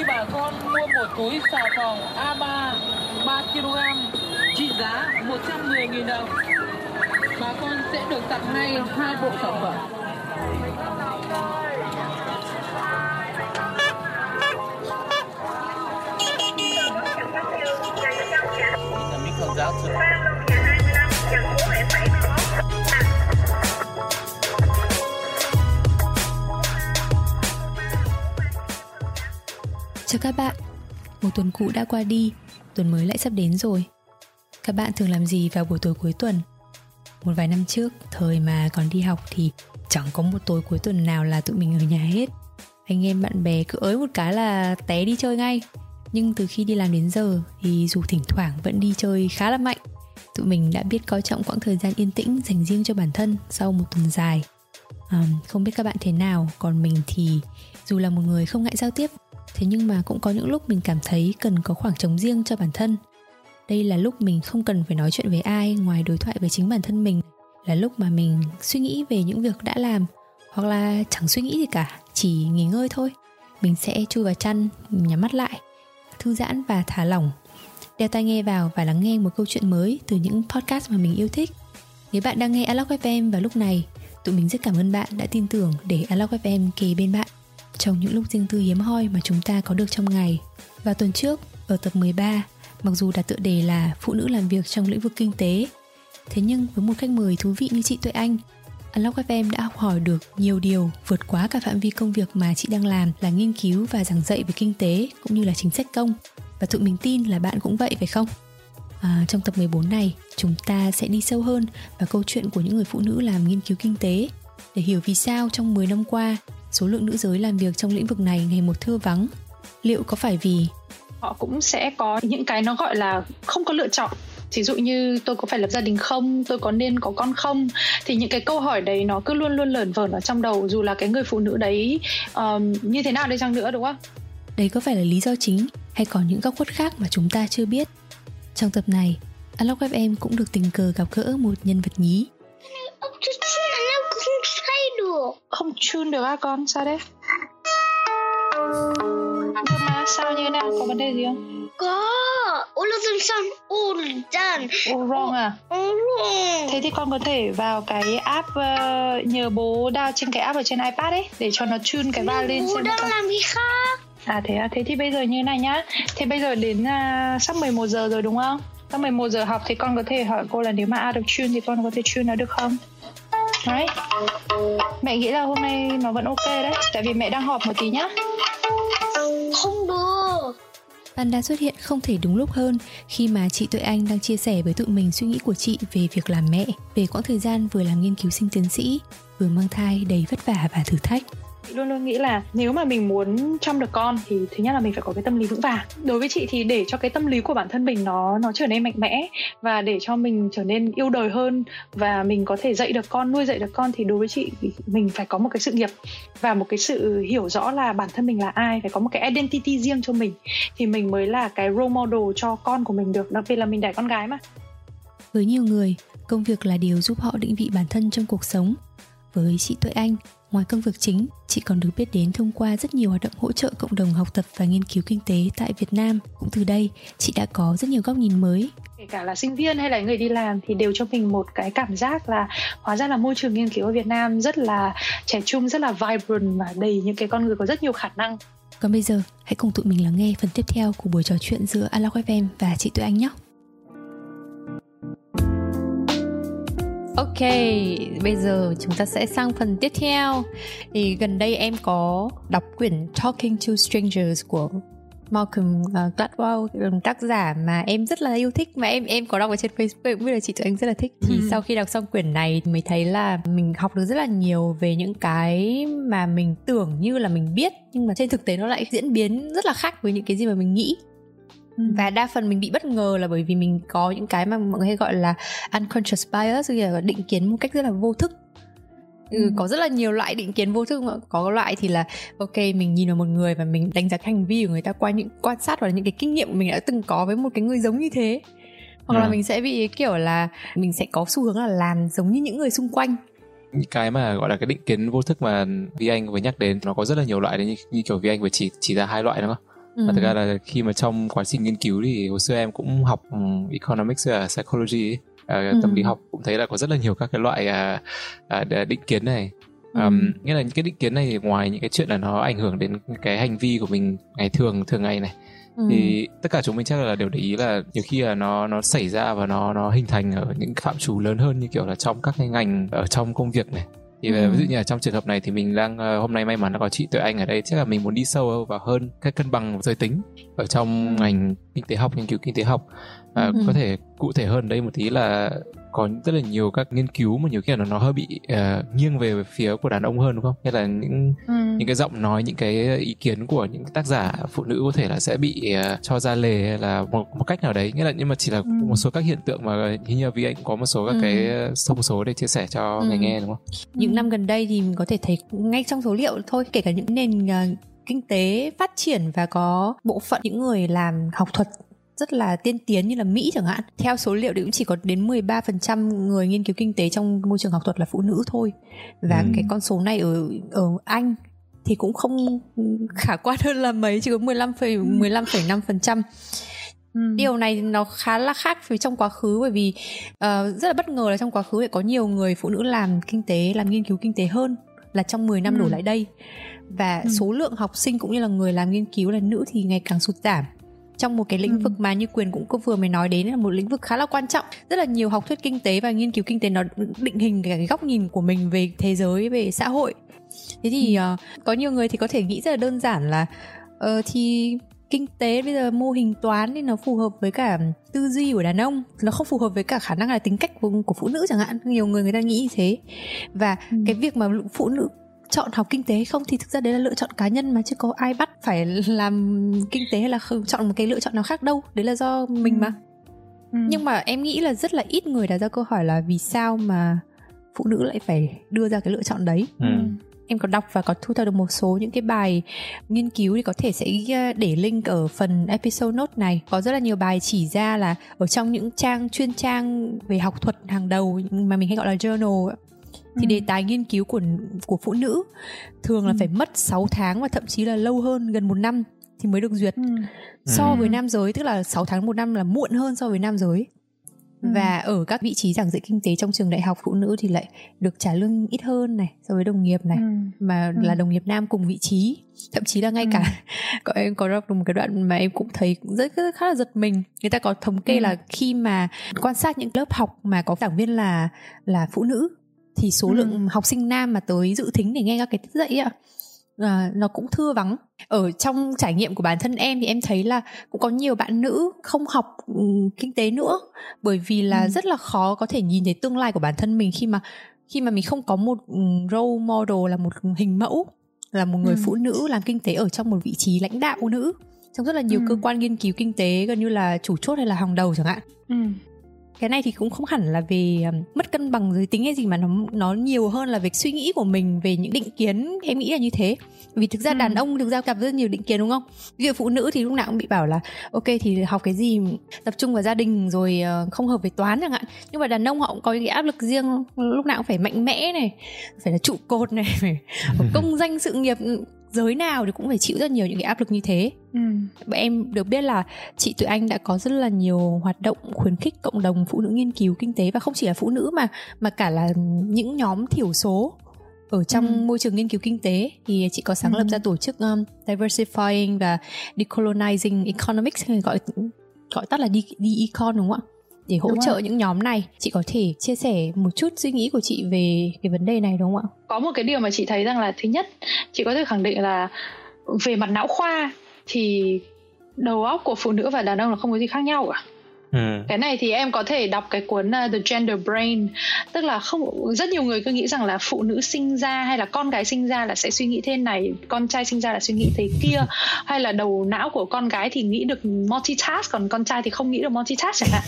Khi bà con mua một túi xà phòng A3 3 kg trị giá 110.000 đồng, bà con sẽ được tặng ngay hai bộ sản phẩm. là Chào các bạn, một tuần cũ đã qua đi, tuần mới lại sắp đến rồi. Các bạn thường làm gì vào buổi tối cuối tuần? Một vài năm trước, thời mà còn đi học thì chẳng có một tối cuối tuần nào là tụi mình ở nhà hết. Anh em bạn bè cứ ới một cái là té đi chơi ngay. Nhưng từ khi đi làm đến giờ thì dù thỉnh thoảng vẫn đi chơi khá là mạnh, tụi mình đã biết coi trọng quãng thời gian yên tĩnh dành riêng cho bản thân sau một tuần dài. À, không biết các bạn thế nào, còn mình thì dù là một người không ngại giao tiếp thế nhưng mà cũng có những lúc mình cảm thấy cần có khoảng trống riêng cho bản thân. Đây là lúc mình không cần phải nói chuyện với ai, ngoài đối thoại với chính bản thân mình, là lúc mà mình suy nghĩ về những việc đã làm, hoặc là chẳng suy nghĩ gì cả, chỉ nghỉ ngơi thôi. Mình sẽ chui vào chăn, nhắm mắt lại, thư giãn và thả lỏng, đeo tai nghe vào và lắng nghe một câu chuyện mới từ những podcast mà mình yêu thích. Nếu bạn đang nghe Alok FM vào lúc này, tụi mình rất cảm ơn bạn đã tin tưởng để Alok FM kề bên bạn trong những lúc riêng tư hiếm hoi mà chúng ta có được trong ngày. Và tuần trước, ở tập 13, mặc dù đặt tựa đề là Phụ nữ làm việc trong lĩnh vực kinh tế, thế nhưng với một khách mời thú vị như chị Tuệ Anh, Unlock FM đã học hỏi được nhiều điều vượt quá cả phạm vi công việc mà chị đang làm là nghiên cứu và giảng dạy về kinh tế cũng như là chính sách công. Và tụi mình tin là bạn cũng vậy phải không? À, trong tập 14 này, chúng ta sẽ đi sâu hơn vào câu chuyện của những người phụ nữ làm nghiên cứu kinh tế để hiểu vì sao trong 10 năm qua số lượng nữ giới làm việc trong lĩnh vực này ngày một thưa vắng. Liệu có phải vì họ cũng sẽ có những cái nó gọi là không có lựa chọn. Ví dụ như tôi có phải lập gia đình không? Tôi có nên có con không? Thì những cái câu hỏi đấy nó cứ luôn luôn lởn vởn ở trong đầu dù là cái người phụ nữ đấy um, như thế nào đi chăng nữa đúng không? Đây có phải là lý do chính hay còn những góc khuất khác mà chúng ta chưa biết? Trong tập này Unlock FM cũng được tình cờ gặp gỡ một nhân vật nhí không tune được á con sao đấy? Nhưng mà sao như thế nào? Có vấn đề gì không? Có. All of them sound all done all wrong à? All wrong. Thế thì con có thể vào cái app uh, nhờ bố đào trên cái app ở trên ipad ấy để cho nó tune cái va lên bố xem đang con. làm gì khác? À thế à? Thế thì bây giờ như này nhá. Thế bây giờ đến uh, sắp 11 giờ rồi đúng không? Sắp 11 giờ học thì con có thể hỏi cô là nếu mà a được tune thì con có thể tune nó được không? Đấy. Mẹ nghĩ là hôm nay nó vẫn ok đấy Tại vì mẹ đang họp một tí nhá. Không được. Panda xuất hiện không thể đúng lúc hơn khi mà chị Tuệ Anh đang chia sẻ với tụi mình suy nghĩ của chị về việc làm mẹ, về quãng thời gian vừa làm nghiên cứu sinh tiến sĩ, vừa mang thai đầy vất vả và thử thách. Luôn luôn nghĩ là nếu mà mình muốn chăm được con thì thứ nhất là mình phải có cái tâm lý vững vàng đối với chị thì để cho cái tâm lý của bản thân mình nó nó trở nên mạnh mẽ và để cho mình trở nên yêu đời hơn và mình có thể dạy được con nuôi dạy được con thì đối với chị mình phải có một cái sự nghiệp và một cái sự hiểu rõ là bản thân mình là ai phải có một cái identity riêng cho mình thì mình mới là cái role model cho con của mình được đặc biệt là mình đẻ con gái mà Với nhiều người, công việc là điều giúp họ định vị bản thân trong cuộc sống. Với chị Tuệ Anh, ngoài công việc chính, chị còn được biết đến thông qua rất nhiều hoạt động hỗ trợ cộng đồng học tập và nghiên cứu kinh tế tại Việt Nam. Cũng từ đây, chị đã có rất nhiều góc nhìn mới kể cả là sinh viên hay là người đi làm thì đều cho mình một cái cảm giác là hóa ra là môi trường nghiên cứu ở Việt Nam rất là trẻ trung, rất là vibrant và đầy những cái con người có rất nhiều khả năng. Còn bây giờ, hãy cùng tụi mình lắng nghe phần tiếp theo của buổi trò chuyện giữa Alok FM và chị Tuệ Anh nhé. Ok, bây giờ chúng ta sẽ sang phần tiếp theo. Thì gần đây em có đọc quyển Talking to Strangers của Malcolm uh, Gladwell tác giả mà em rất là yêu thích mà em em có đọc ở trên Facebook cũng biết là chị Tuệ Anh rất là thích thì Ừ. sau khi đọc xong quyển này mới thấy là mình học được rất là nhiều về những cái mà mình tưởng như là mình biết nhưng mà trên thực tế nó lại diễn biến rất là khác với những cái gì mà mình nghĩ và đa phần mình bị bất ngờ là bởi vì mình có những cái mà mọi người hay gọi là unconscious bias nghĩa là định kiến một cách rất là vô thức ừ, Ừ. có rất là nhiều loại định kiến vô thức mà có loại thì là ok mình nhìn vào một người và mình đánh giá cái hành vi của người ta qua những quan sát hoặc là những cái kinh nghiệm mà mình đã từng có với một cái người giống như thế hoặc là Ừ. mình sẽ bị kiểu là mình sẽ có xu hướng là làm giống như những người xung quanh những cái mà gọi là cái định kiến vô thức mà Vi Anh vừa nhắc đến nó có rất là nhiều loại đấy như, như kiểu Vi Anh vừa chỉ chỉ ra hai loại đúng không? Ừ. và thực ra là khi mà trong quá trình nghiên cứu thì hồi xưa em cũng học um, economics và psychology ấy. Uh, ừ. tâm lý học cũng thấy là có rất là nhiều các cái loại uh, uh, định kiến này um, ừ. nghĩa là những cái định kiến này ngoài những cái chuyện là nó ảnh hưởng đến cái hành vi của mình ngày thường thường ngày này ừ. thì tất cả chúng mình chắc là đều để ý là nhiều khi là nó nó xảy ra và nó nó hình thành ở những phạm trù lớn hơn như kiểu là trong các cái ngành ở trong công việc này thì ừ. ví dụ như là trong trường hợp này thì mình đang uh, hôm nay may mắn là có chị Tuệ Anh ở đây chắc là mình muốn đi sâu vào hơn cái cân bằng giới tính ở trong ừ. ngành kinh tế học nghiên cứu kinh tế học à, ừ. có thể cụ thể hơn đây một tí là có rất là nhiều các nghiên cứu mà nhiều khi là nó hơi bị uh, nghiêng về phía của đàn ông hơn đúng không? Hay là những ừ. Những cái giọng nói những cái ý kiến của những tác giả phụ nữ có thể là sẽ bị uh, cho ra lề hay là một, một cách nào đấy nghĩa là nhưng mà chỉ là ừ. một số các hiện tượng mà hình như vì anh cũng có một số các ừ. cái thông số để chia sẻ cho ừ. người nghe đúng không? Những năm gần đây thì mình có thể thấy ngay trong số liệu thôi kể cả những nền uh, kinh tế phát triển và có bộ phận những người làm học thuật rất là tiên tiến như là Mỹ chẳng hạn. Theo số liệu thì cũng chỉ có đến 13% người nghiên cứu kinh tế trong môi trường học thuật là phụ nữ thôi. Và ừ. cái con số này ở ở Anh thì cũng không khả quan hơn là mấy chỉ có 15 15,5%. Ừ. Điều này nó khá là khác với trong quá khứ bởi vì uh, rất là bất ngờ là trong quá khứ lại có nhiều người phụ nữ làm kinh tế, làm nghiên cứu kinh tế hơn là trong 10 năm ừ. đổ lại đây và ừ. số lượng học sinh cũng như là người làm nghiên cứu là nữ thì ngày càng sụt giảm trong một cái lĩnh ừ. vực mà như quyền cũng vừa mới nói đến là một lĩnh vực khá là quan trọng rất là nhiều học thuyết kinh tế và nghiên cứu kinh tế nó định hình cái góc nhìn của mình về thế giới về xã hội thế thì ừ. uh, có nhiều người thì có thể nghĩ rất là đơn giản là uh, thì kinh tế bây giờ mô hình toán thì nó phù hợp với cả tư duy của đàn ông nó không phù hợp với cả khả năng là tính cách của, của phụ nữ chẳng hạn nhiều người người ta nghĩ như thế và ừ. cái việc mà phụ nữ chọn học kinh tế hay không thì thực ra đấy là lựa chọn cá nhân mà chứ có ai bắt phải làm kinh tế hay là chọn một cái lựa chọn nào khác đâu đấy là do mình ừ. mà ừ. nhưng mà em nghĩ là rất là ít người đặt ra câu hỏi là vì sao mà phụ nữ lại phải đưa ra cái lựa chọn đấy ừ. Em có đọc và có thu thập được một số những cái bài nghiên cứu thì có thể sẽ ờ, để link ở phần episode note này có rất là nhiều bài chỉ ra là ở trong những trang chuyên trang về học thuật hàng đầu mà mình hay gọi là journal thì đề ừ. tài nghiên cứu của của phụ nữ thường là ừ. phải mất 6 tháng và thậm chí là lâu hơn gần một năm thì mới được duyệt ừ. so với nam giới tức là 6 tháng một năm là muộn hơn so với nam giới và ở các vị trí giảng dạy kinh tế trong trường đại học phụ nữ thì lại được trả lương ít hơn này so với đồng nghiệp này ừ. mà ừ. là đồng nghiệp nam cùng vị trí thậm chí là ngay ừ. cả có em có đọc một cái đoạn mà em cũng thấy rất, rất khá là giật mình người ta có thống kê ừ. là khi mà quan sát những lớp học mà có giảng viên là là phụ nữ thì số ừ. lượng học sinh nam mà tới dự thính để nghe các cái tiết dạy ạ à, nó cũng thưa vắng ở trong trải nghiệm của bản thân em thì em thấy là cũng có nhiều bạn nữ không học um, kinh tế nữa bởi vì là ừ. rất là khó có thể nhìn thấy tương lai của bản thân mình khi mà khi mà mình không có một role model là một hình mẫu là một người ừ. phụ nữ làm kinh tế ở trong một vị trí lãnh đạo nữ trong rất là nhiều ừ. cơ quan nghiên cứu kinh tế gần như là chủ chốt hay là hàng đầu chẳng hạn ừ cái này thì cũng không hẳn là về um, mất cân bằng giới tính hay gì mà nó nó nhiều hơn là về suy nghĩ của mình về những định kiến. Em nghĩ là như thế. Vì thực ra ừ. đàn ông thực ra gặp rất nhiều định kiến đúng không? Ví dụ phụ nữ thì lúc nào cũng bị bảo là ok thì học cái gì tập trung vào gia đình rồi ờ, không hợp với toán chẳng hạn. Nhưng mà đàn ông họ cũng có những cái áp lực riêng lúc nào cũng phải mạnh mẽ này phải là trụ cột này phải công danh sự nghiệp giới nào thì cũng phải chịu rất nhiều những cái áp lực như thế ừ. em được biết là chị tụi anh đã có rất là nhiều hoạt động khuyến khích cộng đồng phụ nữ nghiên cứu kinh tế và không chỉ là phụ nữ mà mà cả là những nhóm thiểu số ở trong ừ. môi trường nghiên cứu kinh tế thì chị có sáng ừ. lập ra tổ chức um, diversifying và decolonizing economics gọi gọi tắt là đi đi econ đúng không ạ để hỗ đúng trợ rồi. những nhóm này. Chị có thể chia sẻ một chút suy nghĩ của chị về cái vấn đề này đúng không ạ? Có một cái điều mà chị thấy rằng là thứ nhất chị có thể khẳng định là về mặt não khoa thì đầu óc của phụ nữ và đàn ông là không có gì khác nhau cả Ừ. cái này thì em có thể đọc cái cuốn uh, The Gender Brain. Tức là không rất nhiều người cứ nghĩ rằng là phụ nữ sinh ra hay là con gái sinh ra là sẽ suy nghĩ thế này con trai sinh ra là suy nghĩ thế kia. Hay là đầu não của con gái thì nghĩ được multitask còn con trai thì không nghĩ được multitask chẳng hạn.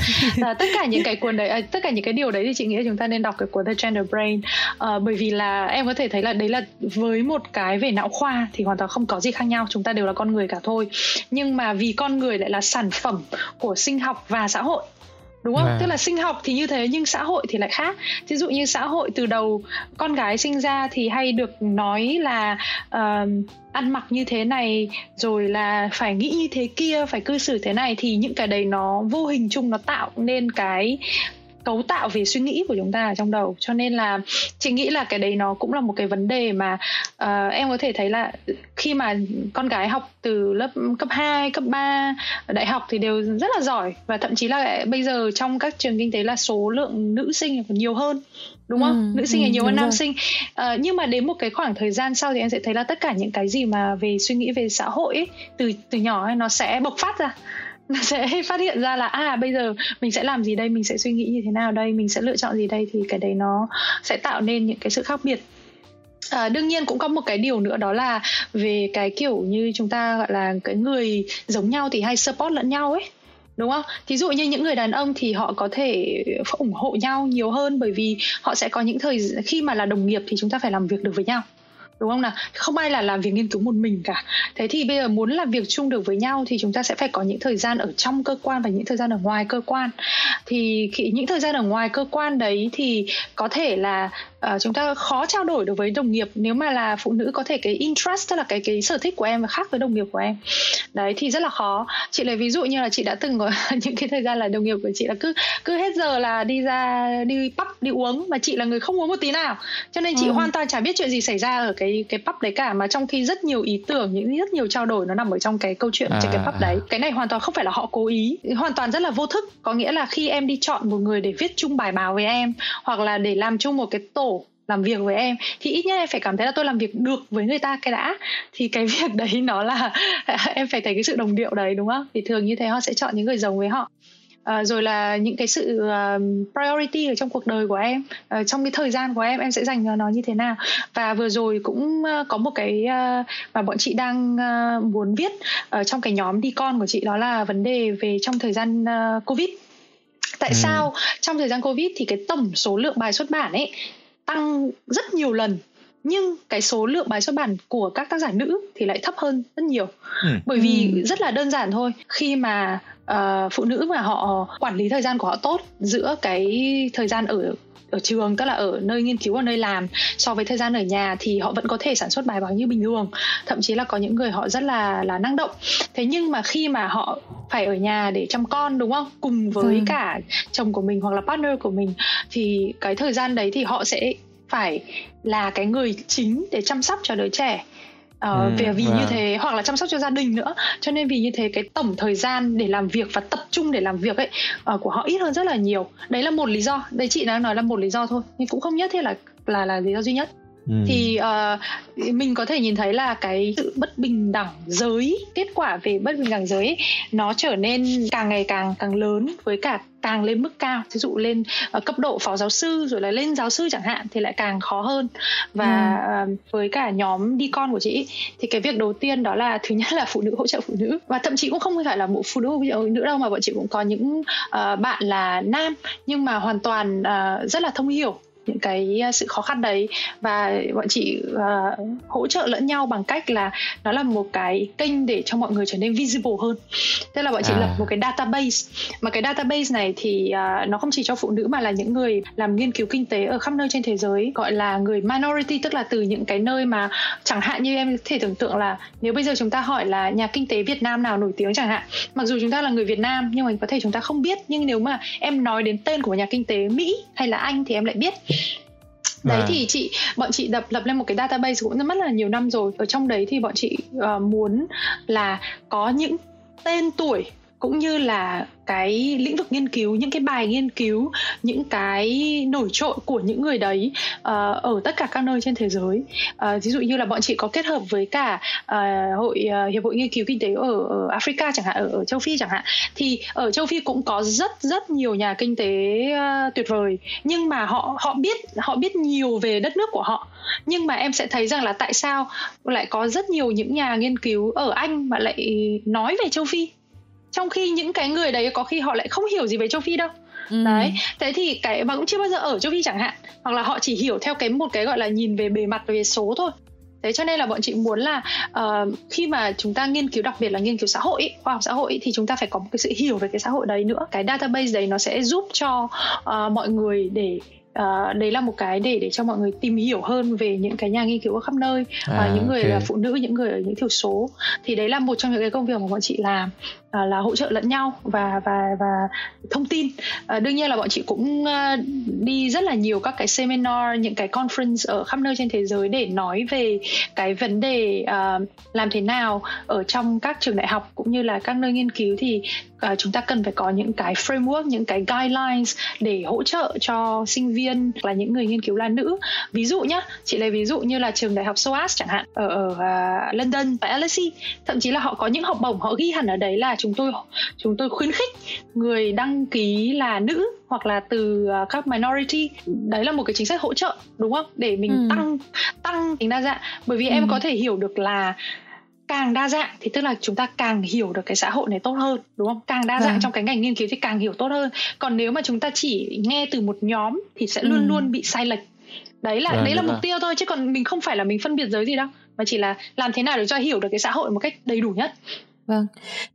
Uh, tất cả những cái cuốn đấy uh, tất cả những cái điều đấy thì chị nghĩ là chúng ta nên đọc cái cuốn The Gender Brain. Uh, bởi vì là em có thể thấy là đấy là với một cái về não khoa thì hoàn toàn không có gì khác nhau chúng ta đều là con người cả thôi. Nhưng mà vì con người lại là sản phẩm của sinh học và xã hội đúng không À. tức là sinh học thì như thế nhưng xã hội thì lại khác ví dụ như xã hội từ đầu con gái sinh ra thì hay được nói là ờ, ăn mặc như thế này rồi là phải nghĩ như thế kia phải cư xử thế này thì những cái đấy nó vô hình chung nó tạo nên cái cấu tạo về suy nghĩ của chúng ta ở trong đầu cho nên là chị nghĩ là cái đấy nó cũng là một cái vấn đề mà ờ, em có thể thấy là khi mà con gái học từ lớp cấp 2, cấp 3 ở đại học thì đều rất là giỏi và thậm chí là bây giờ trong các trường kinh tế là số lượng nữ sinh còn nhiều hơn đúng không? Ừ, nữ sinh là ừ, nhiều hơn nam rồi. sinh Ờ, nhưng mà đến một cái khoảng thời gian sau thì em sẽ thấy là tất cả những cái gì mà về suy nghĩ về xã hội ấy, từ từ nhỏ ấy, nó sẽ bộc phát ra sẽ phát hiện ra là à bây giờ mình sẽ làm gì đây mình sẽ suy nghĩ như thế nào đây mình sẽ lựa chọn gì đây thì cái đấy nó sẽ tạo nên những cái sự khác biệt À, đương nhiên cũng có một cái điều nữa đó là về cái kiểu như chúng ta gọi là cái người giống nhau thì hay support lẫn nhau ấy đúng không? Thí dụ như những người đàn ông thì họ có thể ủng hộ nhau nhiều hơn bởi vì họ sẽ có những thời khi mà là đồng nghiệp thì chúng ta phải làm việc được với nhau đúng không nào? Không ai là làm việc nghiên cứu một mình cả. Thế thì bây giờ muốn làm việc chung được với nhau thì chúng ta sẽ phải có những thời gian ở trong cơ quan và những thời gian ở ngoài cơ quan. Thì khi, những thời gian ở ngoài cơ quan đấy thì có thể là uh, chúng ta khó trao đổi được với đồng nghiệp nếu mà là phụ nữ có thể cái interest tức là cái cái sở thích của em và khác với đồng nghiệp của em. Đấy thì rất là khó. Chị lấy ví dụ như là chị đã từng có những cái thời gian là đồng nghiệp của chị là cứ cứ hết giờ là đi ra đi pub đi uống mà chị là người không uống một tí nào. Cho nên chị Ừ. hoàn toàn chả biết chuyện gì xảy ra ở cái cái pub đấy cả mà trong khi rất nhiều ý tưởng những rất nhiều trao đổi nó nằm ở trong cái câu chuyện trên cái À. pub đấy. Cái này hoàn toàn không phải là họ cố ý hoàn toàn rất là vô thức. Có nghĩa là khi em đi chọn một người để viết chung bài báo với em hoặc là để làm chung một cái tổ làm việc với em thì ít nhất em phải cảm thấy là tôi làm việc được với người ta cái đã. Thì cái việc đấy nó là em phải thấy cái sự đồng điệu đấy đúng không? Thì thường như thế họ sẽ chọn những người giống với họ. À, rồi là những cái sự uh, priority ở trong cuộc đời của em uh, trong cái thời gian của em em sẽ dành cho nó như thế nào. Và vừa rồi cũng uh, có một cái uh, mà bọn chị đang uh, muốn viết ở trong cái nhóm đi con của chị đó là vấn đề về trong thời gian uh, covid. Tại Ừ. sao trong thời gian covid thì cái tổng số lượng bài xuất bản ấy tăng rất nhiều lần nhưng cái số lượng bài xuất bản của các tác giả nữ thì lại thấp hơn rất nhiều Ừ. bởi vì Ừ. rất là đơn giản thôi khi mà ờ, phụ nữ mà họ quản lý thời gian của họ tốt giữa cái thời gian ở ở trường tức là ở nơi nghiên cứu ở nơi làm so với thời gian ở nhà thì họ vẫn có thể sản xuất bài báo như bình thường. Thậm chí là có những người họ rất là là năng động. Thế nhưng mà khi mà họ phải ở nhà để chăm con đúng không? Cùng với Vâng. cả chồng của mình hoặc là partner của mình thì cái thời gian đấy thì họ sẽ phải là cái người chính để chăm sóc cho đứa trẻ Ờ, Ừ, vì vì như vâng. thế hoặc là chăm sóc cho gia đình nữa. Cho nên vì như thế cái tổng thời gian để làm việc và tập trung để làm việc ấy ờ, của họ ít hơn rất là nhiều. Đấy là một lý do. Đấy chị đang nói là một lý do thôi. Nhưng cũng không nhất thiết là là là lý do duy nhất. Ừ. thì ờ, mình có thể nhìn thấy là cái sự bất bình đẳng giới kết quả về bất bình đẳng giới ấy, nó trở nên càng ngày càng càng lớn với cả càng lên mức cao. Ví dụ lên ờ, cấp độ phó giáo sư rồi là lên giáo sư chẳng hạn thì lại càng khó hơn. Và ờ, với cả nhóm đi con của chị thì cái việc đầu tiên đó là thứ nhất là phụ nữ hỗ trợ phụ nữ. Và thậm chí cũng không phải là một phụ nữ hỗ trợ phụ nữ đâu mà bọn chị cũng có những ờ, bạn là nam. Nhưng mà hoàn toàn rất là thông hiểu những cái ờ, sự khó khăn đấy. Và bọn chị ờ, hỗ trợ lẫn nhau bằng cách là nó là một cái kênh để cho mọi người trở nên visible hơn. Tức là bọn chị À. lập một cái database. Mà cái database này thì ờ, nó không chỉ cho phụ nữ mà là những người làm nghiên cứu kinh tế ở khắp nơi trên thế giới gọi là người minority tức là từ những cái nơi mà chẳng hạn như em có thể tưởng tượng là nếu bây giờ chúng ta hỏi là nhà kinh tế Việt Nam nào nổi tiếng chẳng hạn mặc dù chúng ta là người Việt Nam nhưng mà có thể chúng ta không biết. Nhưng nếu mà em nói đến tên của nhà kinh tế Mỹ hay là Anh thì em lại biết đấy À. thì chị bọn chị đập lập lên một cái database cũng rất mất là nhiều năm rồi ở trong đấy thì bọn chị ờ, muốn là có những tên tuổi cũng như là cái lĩnh vực nghiên cứu những cái bài nghiên cứu những cái nổi trội của những người đấy uh, ở tất cả các nơi trên thế giới. Uh, ví dụ như là bọn chị có kết hợp với cả uh, hội uh, hiệp hội nghiên cứu kinh tế ở, ở Africa chẳng hạn ở, ở châu Phi chẳng hạn. Thì ở châu Phi cũng có rất rất nhiều nhà kinh tế uh, tuyệt vời nhưng mà họ họ biết họ biết nhiều về đất nước của họ. Nhưng mà em sẽ thấy rằng là tại sao lại có rất nhiều những nhà nghiên cứu ở Anh mà lại nói về châu Phi? Trong khi những cái người đấy có khi họ lại không hiểu gì về châu Phi đâu. Ừ. đấy thế thì cái mà cũng chưa bao giờ ở châu Phi chẳng hạn hoặc là họ chỉ hiểu theo cái một cái gọi là nhìn về bề mặt về số thôi. Thế cho nên là bọn chị muốn là uh, khi mà chúng ta nghiên cứu đặc biệt là nghiên cứu xã hội khoa học xã hội thì chúng ta phải có một cái sự hiểu về cái xã hội đấy nữa. Cái database đấy nó sẽ giúp cho uh, mọi người để Uh, đấy là một cái để để cho mọi người tìm hiểu hơn về những cái nhà nghiên cứu ở khắp nơi à, uh, những người okay. là phụ nữ những người ở những thiểu số. Thì đấy là một trong những cái công việc mà bọn chị làm uh, là hỗ trợ lẫn nhau và và và thông tin. Uh, đương nhiên là bọn chị cũng uh, đi rất là nhiều các cái seminar những cái conference ở khắp nơi trên thế giới để nói về cái vấn đề uh, làm thế nào ở trong các trường đại học cũng như là các nơi nghiên cứu. Thì uh, chúng ta cần phải có những cái framework những cái guidelines để hỗ trợ cho sinh viên là những người nghiên cứu là nữ. Ví dụ nhá chị lấy ví dụ như là trường đại học SOAS chẳng hạn ở ở uh, London và LSE thậm chí là họ có những học bổng họ ghi hẳn ở đấy là chúng tôi chúng tôi khuyến khích người đăng ký là nữ hoặc là từ uh, các minority. Đấy là một cái chính sách hỗ trợ đúng không? Để mình ừ. tăng tăng tính đa dạng. Bởi vì ừ. em có thể hiểu được là càng đa dạng thì tức là chúng ta càng hiểu được cái xã hội này tốt hơn đúng không? Càng đa dạng vâng. trong cái ngành nghiên cứu thì càng hiểu tốt hơn. Còn nếu mà chúng ta chỉ nghe từ một nhóm thì sẽ luôn ừ. luôn bị sai lệch. Đấy là vâng, đấy là mục tiêu thôi chứ còn mình không phải là mình phân biệt giới gì đâu mà chỉ là làm thế nào để cho hiểu được cái xã hội một cách đầy đủ nhất. Vâng,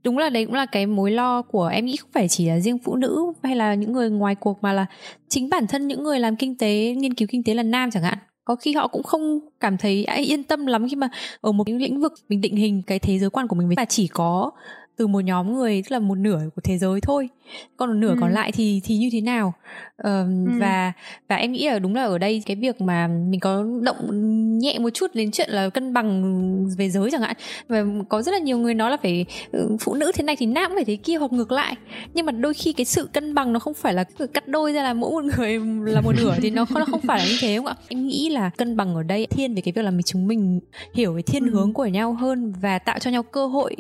đúng là đấy cũng là cái mối lo của em nghĩ không phải chỉ là riêng phụ nữ hay là những người ngoài cuộc mà là chính bản thân những người làm kinh tế, nghiên cứu kinh tế là nam chẳng hạn có khi họ cũng không cảm thấy yên tâm lắm khi mà ở một lĩnh vực, mình định hình cái thế giới quan của mình và chỉ có từ một nhóm người tức là một nửa của thế giới thôi còn một nửa ừ. còn lại thì thì như thế nào uh, ừ. và và em nghĩ là đúng là ở đây cái việc mà mình có động nhẹ một chút đến chuyện là cân bằng về giới chẳng hạn và có rất là nhiều người nói là phải ừ, phụ nữ thế này thì nam cũng phải thế kia hoặc ngược lại nhưng mà đôi khi cái sự cân bằng nó không phải là cắt đôi ra là mỗi một người là một nửa thì nó không, nó không phải là như thế không ạ em nghĩ là cân bằng ở đây thiên về cái việc là mình chúng mình hiểu về thiên ừ. hướng của nhau hơn và tạo cho nhau cơ hội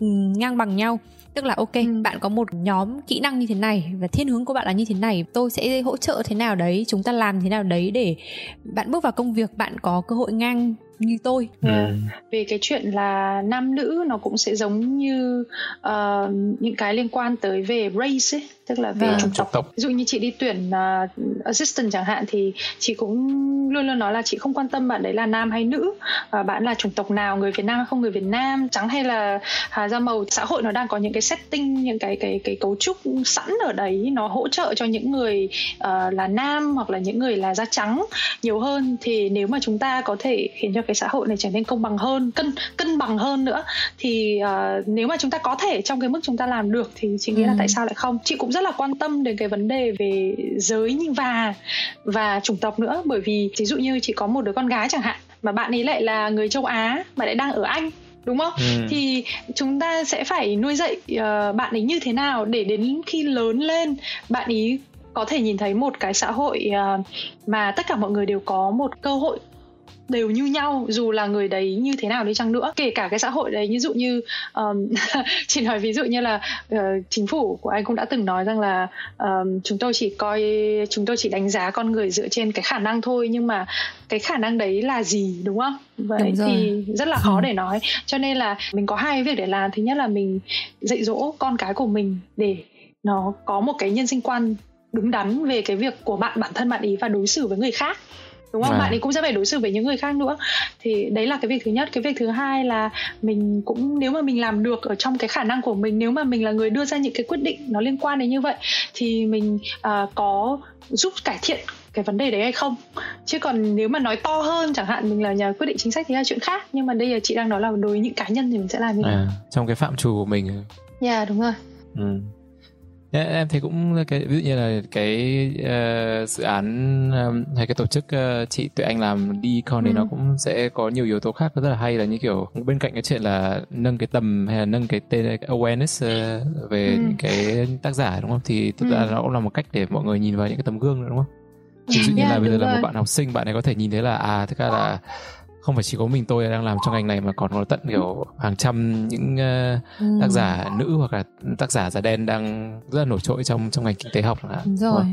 ngang bằng nhau tức là ok ừ. bạn có một nhóm kỹ năng như thế này và thiên hướng của bạn là như thế này tôi sẽ hỗ trợ thế nào đấy chúng ta làm thế nào đấy để bạn bước vào công việc bạn có cơ hội ngang như tôi yeah. ừ. về cái chuyện là nam nữ nó cũng sẽ giống như uh, những cái liên quan tới về race ấy tức là về à, chủng tộc. tộc. Ví dụ như chị đi tuyển uh, assistant chẳng hạn thì chị cũng luôn luôn nói là chị không quan tâm bạn đấy là nam hay nữ uh, bạn là chủng tộc nào người Việt Nam hay không người Việt Nam. Trắng hay là uh, da màu xã hội nó đang có những cái setting những cái cái cái cấu trúc sẵn ở đấy nó hỗ trợ cho những người uh, là nam hoặc là những người là da trắng nhiều hơn. Thì nếu mà chúng ta có thể khiến cho cái xã hội này trở nên công bằng hơn cân cân bằng hơn nữa thì uh, nếu mà chúng ta có thể trong cái mức chúng ta làm được thì chị nghĩ ừ. là tại sao lại không? Chị cũng rất là quan tâm đến cái vấn đề về giới và và chủng tộc nữa bởi vì ví dụ như chị có một đứa con gái chẳng hạn mà bạn ấy lại là người châu Á mà lại đang ở Anh đúng không ừ. thì chúng ta sẽ phải nuôi dạy uh, bạn ấy như thế nào để đến khi lớn lên bạn ấy có thể nhìn thấy một cái xã hội uh, mà tất cả mọi người đều có một cơ hội đều như nhau dù là người đấy như thế nào đi chăng nữa. Kể cả cái xã hội đấy ví dụ như um, chỉ nói ví dụ như là uh, chính phủ của anh cũng đã từng nói rằng là um, chúng tôi chỉ coi chúng tôi chỉ đánh giá con người dựa trên cái khả năng thôi nhưng mà cái khả năng đấy là gì đúng không? Vậy thì rất là khó để nói. Cho nên là mình có hai việc để làm. Thứ nhất là mình dạy dỗ con cái của mình để nó có một cái nhân sinh quan đúng đắn về cái việc của bạn bản thân bạn ý và đối xử với người khác đúng không? À. bạn ấy cũng sẽ phải đối xử với những người khác nữa. Thì đấy là cái việc thứ nhất. Cái việc thứ hai là mình cũng nếu mà mình làm được ở trong cái khả năng của mình nếu mà mình là người đưa ra những cái quyết định nó liên quan đến như vậy thì mình uh, có giúp cải thiện cái vấn đề đấy hay không? Chứ còn nếu mà nói to hơn chẳng hạn mình là nhà quyết định chính sách thì là chuyện khác. Nhưng mà đây là chị đang nói là đối với những cá nhân thì mình sẽ làm như à, trong cái phạm trù của mình. Dạ yeah, đúng rồi. Ừ em thấy cũng cái ví dụ như là cái uh, dự án um, hay cái tổ chức uh, chị tụi anh làm đi con này ừ. nó cũng sẽ có nhiều yếu tố khác rất là hay là như kiểu bên cạnh cái chuyện là nâng cái tầm hay là nâng cái tên cái awareness uh, về ừ. những cái tác giả đúng không thì thực ra ừ. nó cũng là một cách để mọi người nhìn vào những cái tấm gương nữa đúng không ví dụ như yeah, là bây giờ là một bạn học sinh bạn ấy có thể nhìn thấy là à thực ra là không phải chỉ có mình tôi đang làm trong ngành này mà còn có tận kiểu hàng trăm những uh, ừ. tác giả nữ hoặc là tác giả da đen đang rất là nổi trội trong trong ngành kinh tế học là đúng rồi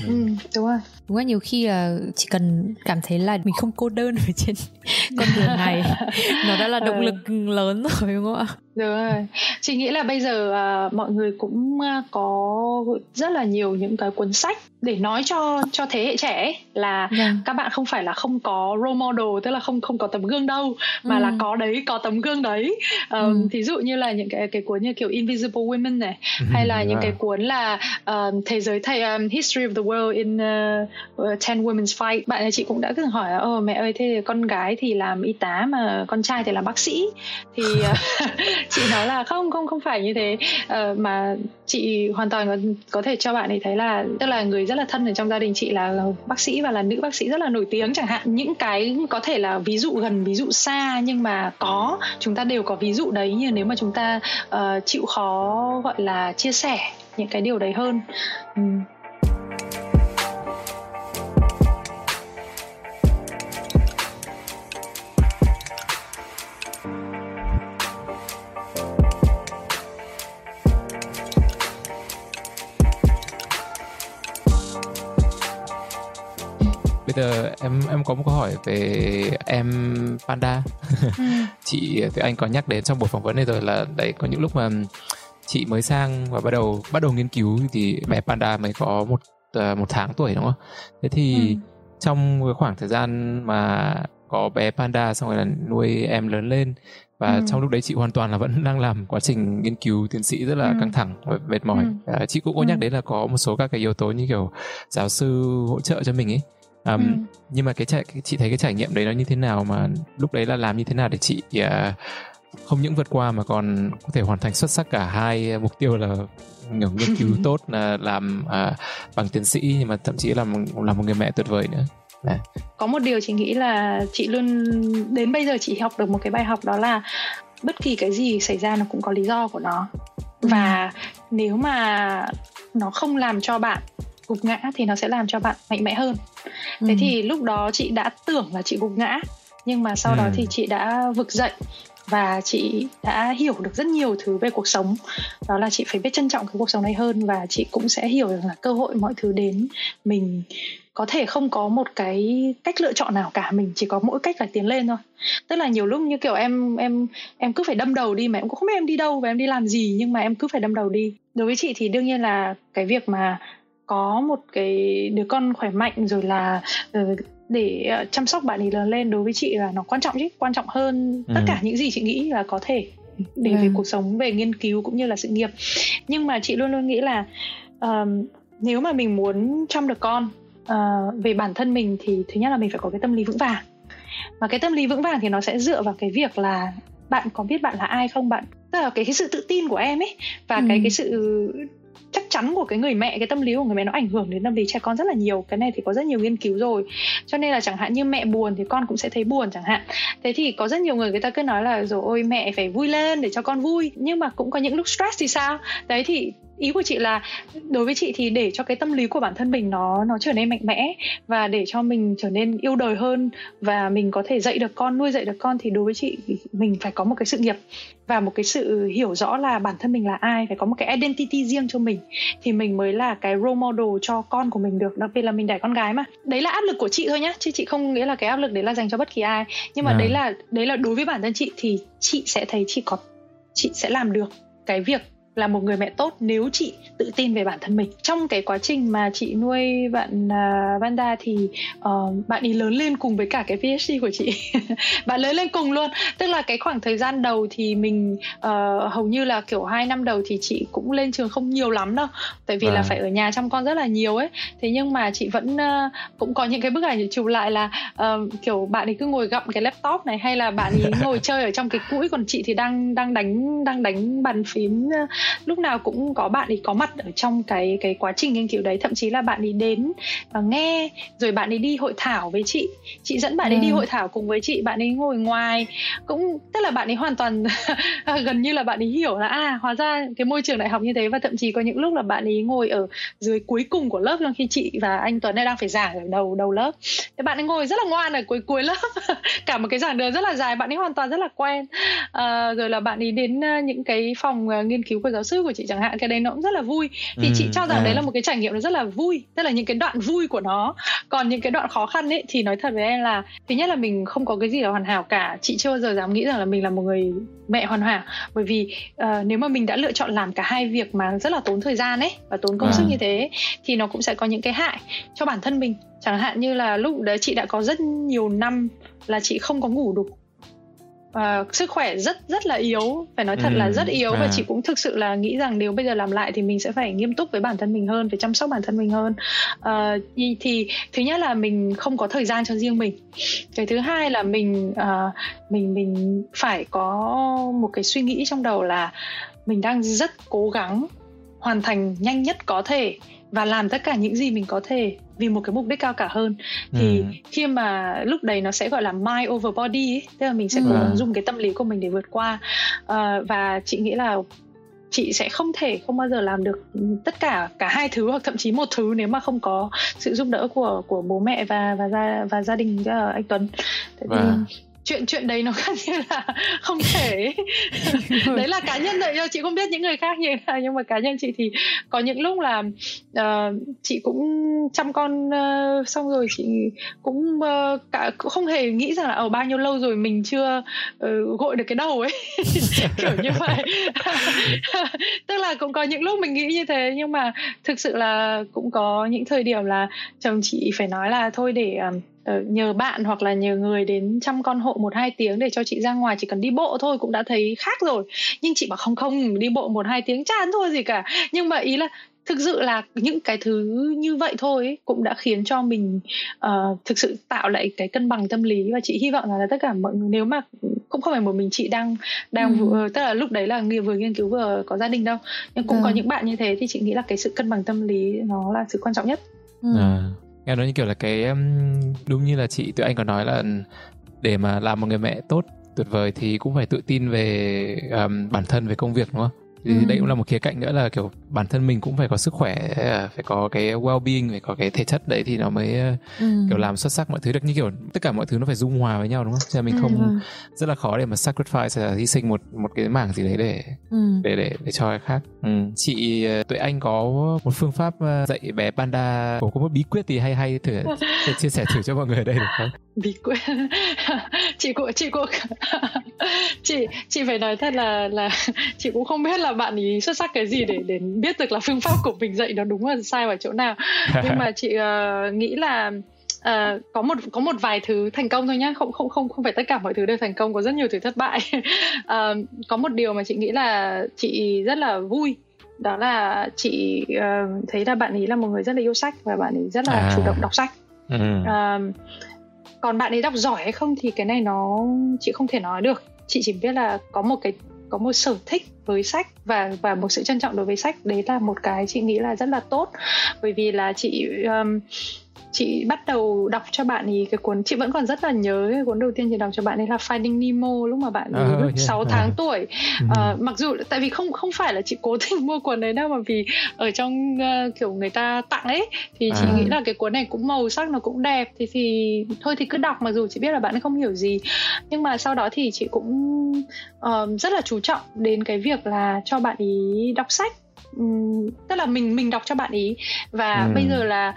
Ừ. ừ, đúng rồi đúng rồi nhiều khi là chỉ cần cảm thấy là mình không cô đơn ở trên con đường này nó đã là động ừ. lực lớn rồi đúng không ạ Đúng rồi. Chị nghĩ là bây giờ uh, mọi người cũng uh, có rất là nhiều những cái cuốn sách để nói cho cho thế hệ trẻ ấy, là yeah. Vâng. các bạn không phải là không có role model tức là không không có tấm gương đâu mà ừ. là có đấy có tấm gương đấy um, ừ. thí dụ như là những cái cái cuốn như kiểu Invisible Women này ừ, hay là yeah. những cái cuốn là um, thế giới thầy um, History of the World in uh, Ờ, ten Women's Fight. Bạn chị cũng đã từng hỏi là ồ mẹ ơi thế con gái thì làm y tá mà con trai thì làm bác sĩ? Thì uh, chị nói là không không không phải như thế. Uh, mà chị hoàn toàn có, có thể cho bạn ấy thấy là tức là người rất là thân ở trong gia đình chị là, là bác sĩ và là nữ bác sĩ rất là nổi tiếng chẳng hạn. Những cái có thể là ví dụ gần ví dụ xa nhưng mà có chúng ta đều có ví dụ đấy như nếu mà chúng ta uh, chịu khó gọi là chia sẻ những cái điều đấy hơn. Um, bây giờ em em có một câu hỏi về em panda ừ. chị thì anh có nhắc đến trong buổi phỏng vấn này rồi là đấy có những lúc mà chị mới sang và bắt đầu bắt đầu nghiên cứu thì bé panda mới có một uh, một tháng tuổi đúng không thế thì ừ. trong cái khoảng thời gian mà có bé panda xong rồi là nuôi em lớn lên và ừ. trong lúc đấy chị hoàn toàn là vẫn đang làm quá trình nghiên cứu tiến sĩ rất là ừ. căng thẳng và mệt mỏi ừ. à, chị cũng có nhắc ừ. đến là có một số các cái yếu tố như kiểu giáo sư hỗ trợ cho mình ấy um, ừ. nhưng mà cái trải chị thấy cái trải nghiệm đấy nó như thế nào mà lúc đấy là làm như thế nào để chị uh, không những vượt qua mà còn có thể hoàn thành xuất sắc cả hai mục tiêu là nghiên cứu tốt là làm uh, bằng tiến sĩ nhưng mà thậm chí là là một người mẹ tuyệt vời nữa Đấy. có một điều chị nghĩ là chị luôn đến bây giờ chị học được một cái bài học đó là bất kỳ cái gì xảy ra nó cũng có lý do của nó và nếu mà nó không làm cho bạn gục ngã thì nó sẽ làm cho bạn mạnh mẽ hơn ừ. thế thì lúc đó chị đã tưởng là chị gục ngã nhưng mà sau ừ. đó thì chị đã vực dậy và chị đã hiểu được rất nhiều thứ về cuộc sống đó là chị phải biết trân trọng cái cuộc sống này hơn và chị cũng sẽ hiểu được là cơ hội mọi thứ đến mình có thể không có một cái cách lựa chọn nào cả mình chỉ có mỗi cách là tiến lên thôi tức là nhiều lúc như kiểu em em em cứ phải đâm đầu đi mà em cũng không biết em đi đâu và em đi làm gì nhưng mà em cứ phải đâm đầu đi đối với chị thì đương nhiên là cái việc mà có một cái đứa con khỏe mạnh rồi là uh, để ờ, chăm sóc bạn ấy lớn lên đối với chị là nó quan trọng chứ quan trọng hơn ừ. tất cả những gì chị nghĩ là có thể để ừ. về cuộc sống về nghiên cứu cũng như là sự nghiệp nhưng mà chị luôn luôn nghĩ là uh, nếu mà mình muốn chăm được con uh, về bản thân mình thì thứ nhất là mình phải có cái tâm lý vững vàng và cái tâm lý vững vàng thì nó sẽ dựa vào cái việc là bạn có biết bạn là ai không bạn tức là cái, cái sự tự tin của em ấy và ừ. cái cái sự chắc chắn của cái người mẹ, cái tâm lý của người mẹ nó ảnh hưởng đến tâm lý trẻ con rất là nhiều. Cái này thì có rất nhiều nghiên cứu rồi. Cho nên là chẳng hạn như mẹ buồn thì con cũng sẽ thấy buồn chẳng hạn. Thế thì có rất nhiều người người ta cứ nói là, rồi ôi, mẹ phải vui lên để cho con vui. Nhưng mà cũng có những lúc stress thì sao? Đấy thì ý của chị là đối với chị thì để cho cái tâm lý của bản thân mình nó nó trở nên mạnh mẽ và để cho mình trở nên yêu đời hơn và mình có thể dạy được con nuôi dạy được con thì đối với chị mình phải có một cái sự nghiệp và một cái sự hiểu rõ là bản thân mình là ai phải có một cái identity riêng cho mình thì mình mới là cái role model cho con của mình được đặc biệt là mình đẻ con gái mà đấy là áp lực của chị thôi nhá chứ chị không nghĩa là cái áp lực đấy là dành cho bất kỳ ai nhưng mà à. đấy là đấy là đối với bản thân chị thì chị sẽ thấy chị có chị sẽ làm được cái việc là một người mẹ tốt nếu chị tự tin về bản thân mình. Trong cái quá trình mà chị nuôi bạn uh, Vanda thì uh, bạn ấy lớn lên cùng với cả cái PhD của chị. Bạn lớn lên cùng luôn. Tức là cái khoảng thời gian đầu thì mình uh, hầu như là kiểu hai năm đầu thì chị cũng lên trường không nhiều lắm đâu. Tại vì à. là phải ở nhà chăm con rất là nhiều ấy. Thế nhưng mà chị vẫn uh, cũng có những cái bức ảnh chụp lại là uh, kiểu bạn ấy cứ ngồi gặm cái laptop này hay là bạn ấy ngồi chơi ở trong cái cũi còn chị thì đang đang đánh đang đánh bàn phím lúc nào cũng có bạn ấy có mặt ở trong cái cái quá trình nghiên cứu đấy thậm chí là bạn ấy đến và nghe rồi bạn ấy đi hội thảo với chị chị dẫn bạn ấy ừ. đi hội thảo cùng với chị bạn ấy ngồi ngoài cũng tức là bạn ấy hoàn toàn gần như là bạn ấy hiểu là à hóa ra cái môi trường đại học như thế và thậm chí có những lúc là bạn ấy ngồi ở dưới cuối cùng của lớp trong khi chị và anh Tuấn đang phải giảng ở đầu đầu lớp thì bạn ấy ngồi rất là ngoan ở cuối cuối lớp cả một cái giảng đường rất là dài bạn ấy hoàn toàn rất là quen à, rồi là bạn ấy đến những cái phòng nghiên cứu của giáo sư của chị chẳng hạn cái đấy nó cũng rất là vui. Thì Ừ, chị cho rằng à. đấy là một cái trải nghiệm nó rất là vui tức là những cái đoạn vui của nó. Còn những cái đoạn khó khăn ấy thì nói thật với em là thứ nhất là mình không có cái gì là hoàn hảo cả. Chị chưa bao giờ dám nghĩ rằng là mình là một người mẹ hoàn hảo. Bởi vì ờ, nếu mà mình đã lựa chọn làm cả hai việc mà rất là tốn thời gian ấy và tốn công À. sức như thế thì nó cũng sẽ có những cái hại cho bản thân mình. Chẳng hạn như là lúc đấy chị đã có rất nhiều năm là chị không có ngủ đủ và sức khỏe rất rất là yếu. Phải nói thật Ừ, là rất yếu và à. chị cũng thực sự là nghĩ rằng nếu bây giờ làm lại thì mình sẽ phải nghiêm túc với bản thân mình hơn phải chăm sóc bản thân mình hơn. Ờ, thì, thì thứ nhất là mình không có thời gian cho riêng mình. Cái thứ hai là mình ờ, mình mình phải có một cái suy nghĩ trong đầu là mình đang rất cố gắng hoàn thành nhanh nhất có thể và làm tất cả những gì mình có thể vì một cái mục đích cao cả hơn thì Ừ. khi mà lúc đấy nó sẽ gọi là mind over body ấy, tức là mình sẽ Ừ. cố À. gắng dùng cái tâm lý của mình để vượt qua Ờ, và chị nghĩ là chị sẽ không thể không bao giờ làm được tất cả cả hai thứ hoặc thậm chí một thứ nếu mà không có sự giúp đỡ của của bố mẹ và và gia và gia đình ờ, anh Tuấn tại vì. Chuyện chuyện đấy nó gần như là không thể. Đấy là cá nhân đấy chị không biết những người khác như thế nào nhưng mà cá nhân chị thì có những lúc là ờ, chị cũng chăm con ờ, xong rồi chị cũng ờ, cả cũng không hề nghĩ rằng là ở bao nhiêu lâu rồi mình chưa ờ, gội được cái đầu ấy. Kiểu như vậy. Tức là cũng có những lúc mình nghĩ như thế nhưng mà thực sự là cũng có những thời điểm là chồng chị phải nói là thôi để ờ, nhờ bạn hoặc là nhờ người đến chăm con hộ một hai tiếng để cho chị ra ngoài chỉ cần đi bộ thôi cũng đã thấy khác rồi nhưng chị bảo không không đi bộ một hai tiếng chán thôi gì cả nhưng mà ý là thực sự là những cái thứ như vậy thôi ấy, cũng đã khiến cho mình ờ, thực sự tạo lại cái cân bằng tâm lý và chị hy vọng là tất cả mọi người nếu mà cũng không phải một mình chị đang đang Ừ. vừa, tức là lúc đấy là nghiên- vừa nghiên cứu vừa có gia đình đâu nhưng cũng có Vâng. những bạn như thế thì chị nghĩ là cái sự cân bằng tâm lý nó là sự quan trọng nhất Ừ. À, nghe nói như kiểu là cái đúng như là chị tụi anh có nói là để mà làm một người mẹ tốt tuyệt vời thì cũng phải tự tin về um, bản thân về công việc đúng không? Thì Ừ. đây cũng là một khía cạnh nữa là kiểu bản thân mình cũng phải có sức khỏe, phải có cái well-being, phải có cái thể chất đấy thì nó mới uh, Ừ. kiểu làm xuất sắc mọi thứ được như kiểu tất cả mọi thứ nó phải dung hòa với nhau đúng không? Cho nên mình Ừ, không Vâng. rất là khó để mà sacrifice là hy sinh một một cái mảng gì đấy để Ừ. để để để cho cái khác. Ừ. Chị ờ, tụi anh có một phương pháp ờ, dạy bé panda có một bí quyết gì hay hay thử, thử chia sẻ thử cho mọi người ở đây được không? bí quyết chị cũng chị cũng chị chị phải nói thật là là chị cũng không biết là bạn ý xuất sắc cái gì để để biết được là phương pháp của mình dạy nó đúng là sai ở chỗ nào. Nhưng mà chị ờ, nghĩ là ờ, có một có một vài thứ thành công thôi nhá. Không không không không phải tất cả mọi thứ đều thành công có rất nhiều thứ thất bại. Ờ, có một điều mà chị nghĩ là chị rất là vui. Đó là chị ờ, thấy là bạn ấy là một người rất là yêu sách và bạn ấy rất là À. chủ động đọc sách. Ừ. À, còn bạn ấy đọc giỏi hay không thì cái này nó chị không thể nói được. Chị chỉ biết là có một cái có một sở thích với sách và và một sự trân trọng đối với sách. Đấy là một cái chị nghĩ là rất là tốt. Bởi vì là chị um, chị bắt đầu đọc cho bạn ấy cái cuốn chị vẫn còn rất là nhớ cái cuốn đầu tiên chị đọc cho bạn ấy là Finding Nemo lúc mà bạn ấy Ờ, lúc yeah. 6 tháng tuổi Ừ. Ờ, mặc dù tại vì không không phải là chị cố tình mua cuốn đấy đâu mà vì ở trong ờ, kiểu người ta tặng ấy thì chị À. nghĩ là cái cuốn này cũng màu sắc nó cũng đẹp thì thì thôi thì cứ đọc mặc dù chị biết là bạn ấy không hiểu gì nhưng mà sau đó thì chị cũng ờ, rất là chú trọng đến cái việc là cho bạn ý đọc sách Ừm, tức là mình mình đọc cho bạn ý và Ừ. bây giờ là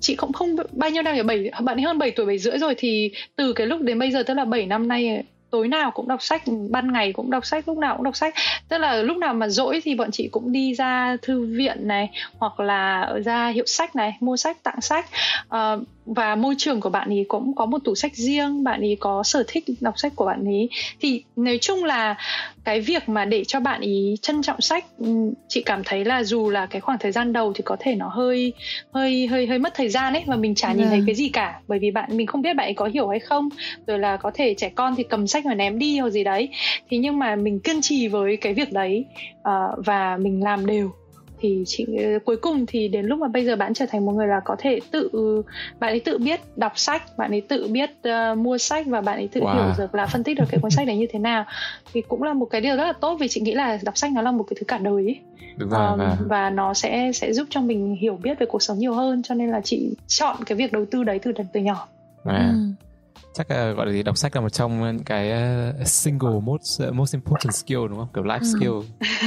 chị cũng không, bao nhiêu năm rồi bảy, bạn ấy hơn 7 tuổi 7 rưỡi rồi thì từ cái lúc đến bây giờ, tức là 7 năm nay tối nào cũng đọc sách ban ngày cũng đọc sách lúc nào cũng đọc sách. Tức là lúc nào mà rỗi thì bọn chị cũng đi ra thư viện này hoặc là ra hiệu sách này mua sách tặng sách. Ờ, và môi trường của bạn ấy cũng có một tủ sách riêng bạn ấy có sở thích đọc sách của bạn ấy. Thì nói chung là cái việc mà để cho bạn ý trân trọng sách ừm, chị cảm thấy là dù là cái khoảng thời gian đầu thì có thể nó hơi hơi hơi hơi mất thời gian ấy và mình chả nhìn thấy Vâng. cái gì cả. Bởi vì bạn mình không biết bạn ấy có hiểu hay không. Rồi là có thể trẻ con thì cầm sách mà ném đi hoặc gì đấy thì nhưng mà mình kiên trì với cái việc đấy ờ, và mình làm đều thì chị cuối cùng thì đến lúc mà bây giờ bạn trở thành một người là có thể tự bạn ấy tự biết đọc sách bạn ấy tự biết ờ, mua sách và bạn ấy tự Wow. hiểu được là phân tích được cái cuốn sách đấy như thế nào thì cũng là một cái điều rất là tốt vì chị nghĩ là đọc sách nó là một cái thứ cả đời ấy. Đúng rồi. Um, và- và nó sẽ sẽ giúp cho mình hiểu biết về cuộc sống nhiều hơn cho nên là chị chọn cái việc đầu tư đấy từ từ nhỏ à. Ừ. chắc là gọi là gì đọc sách là một trong những cái uh, single most uh, most important skill đúng không kiểu life Ừ. skill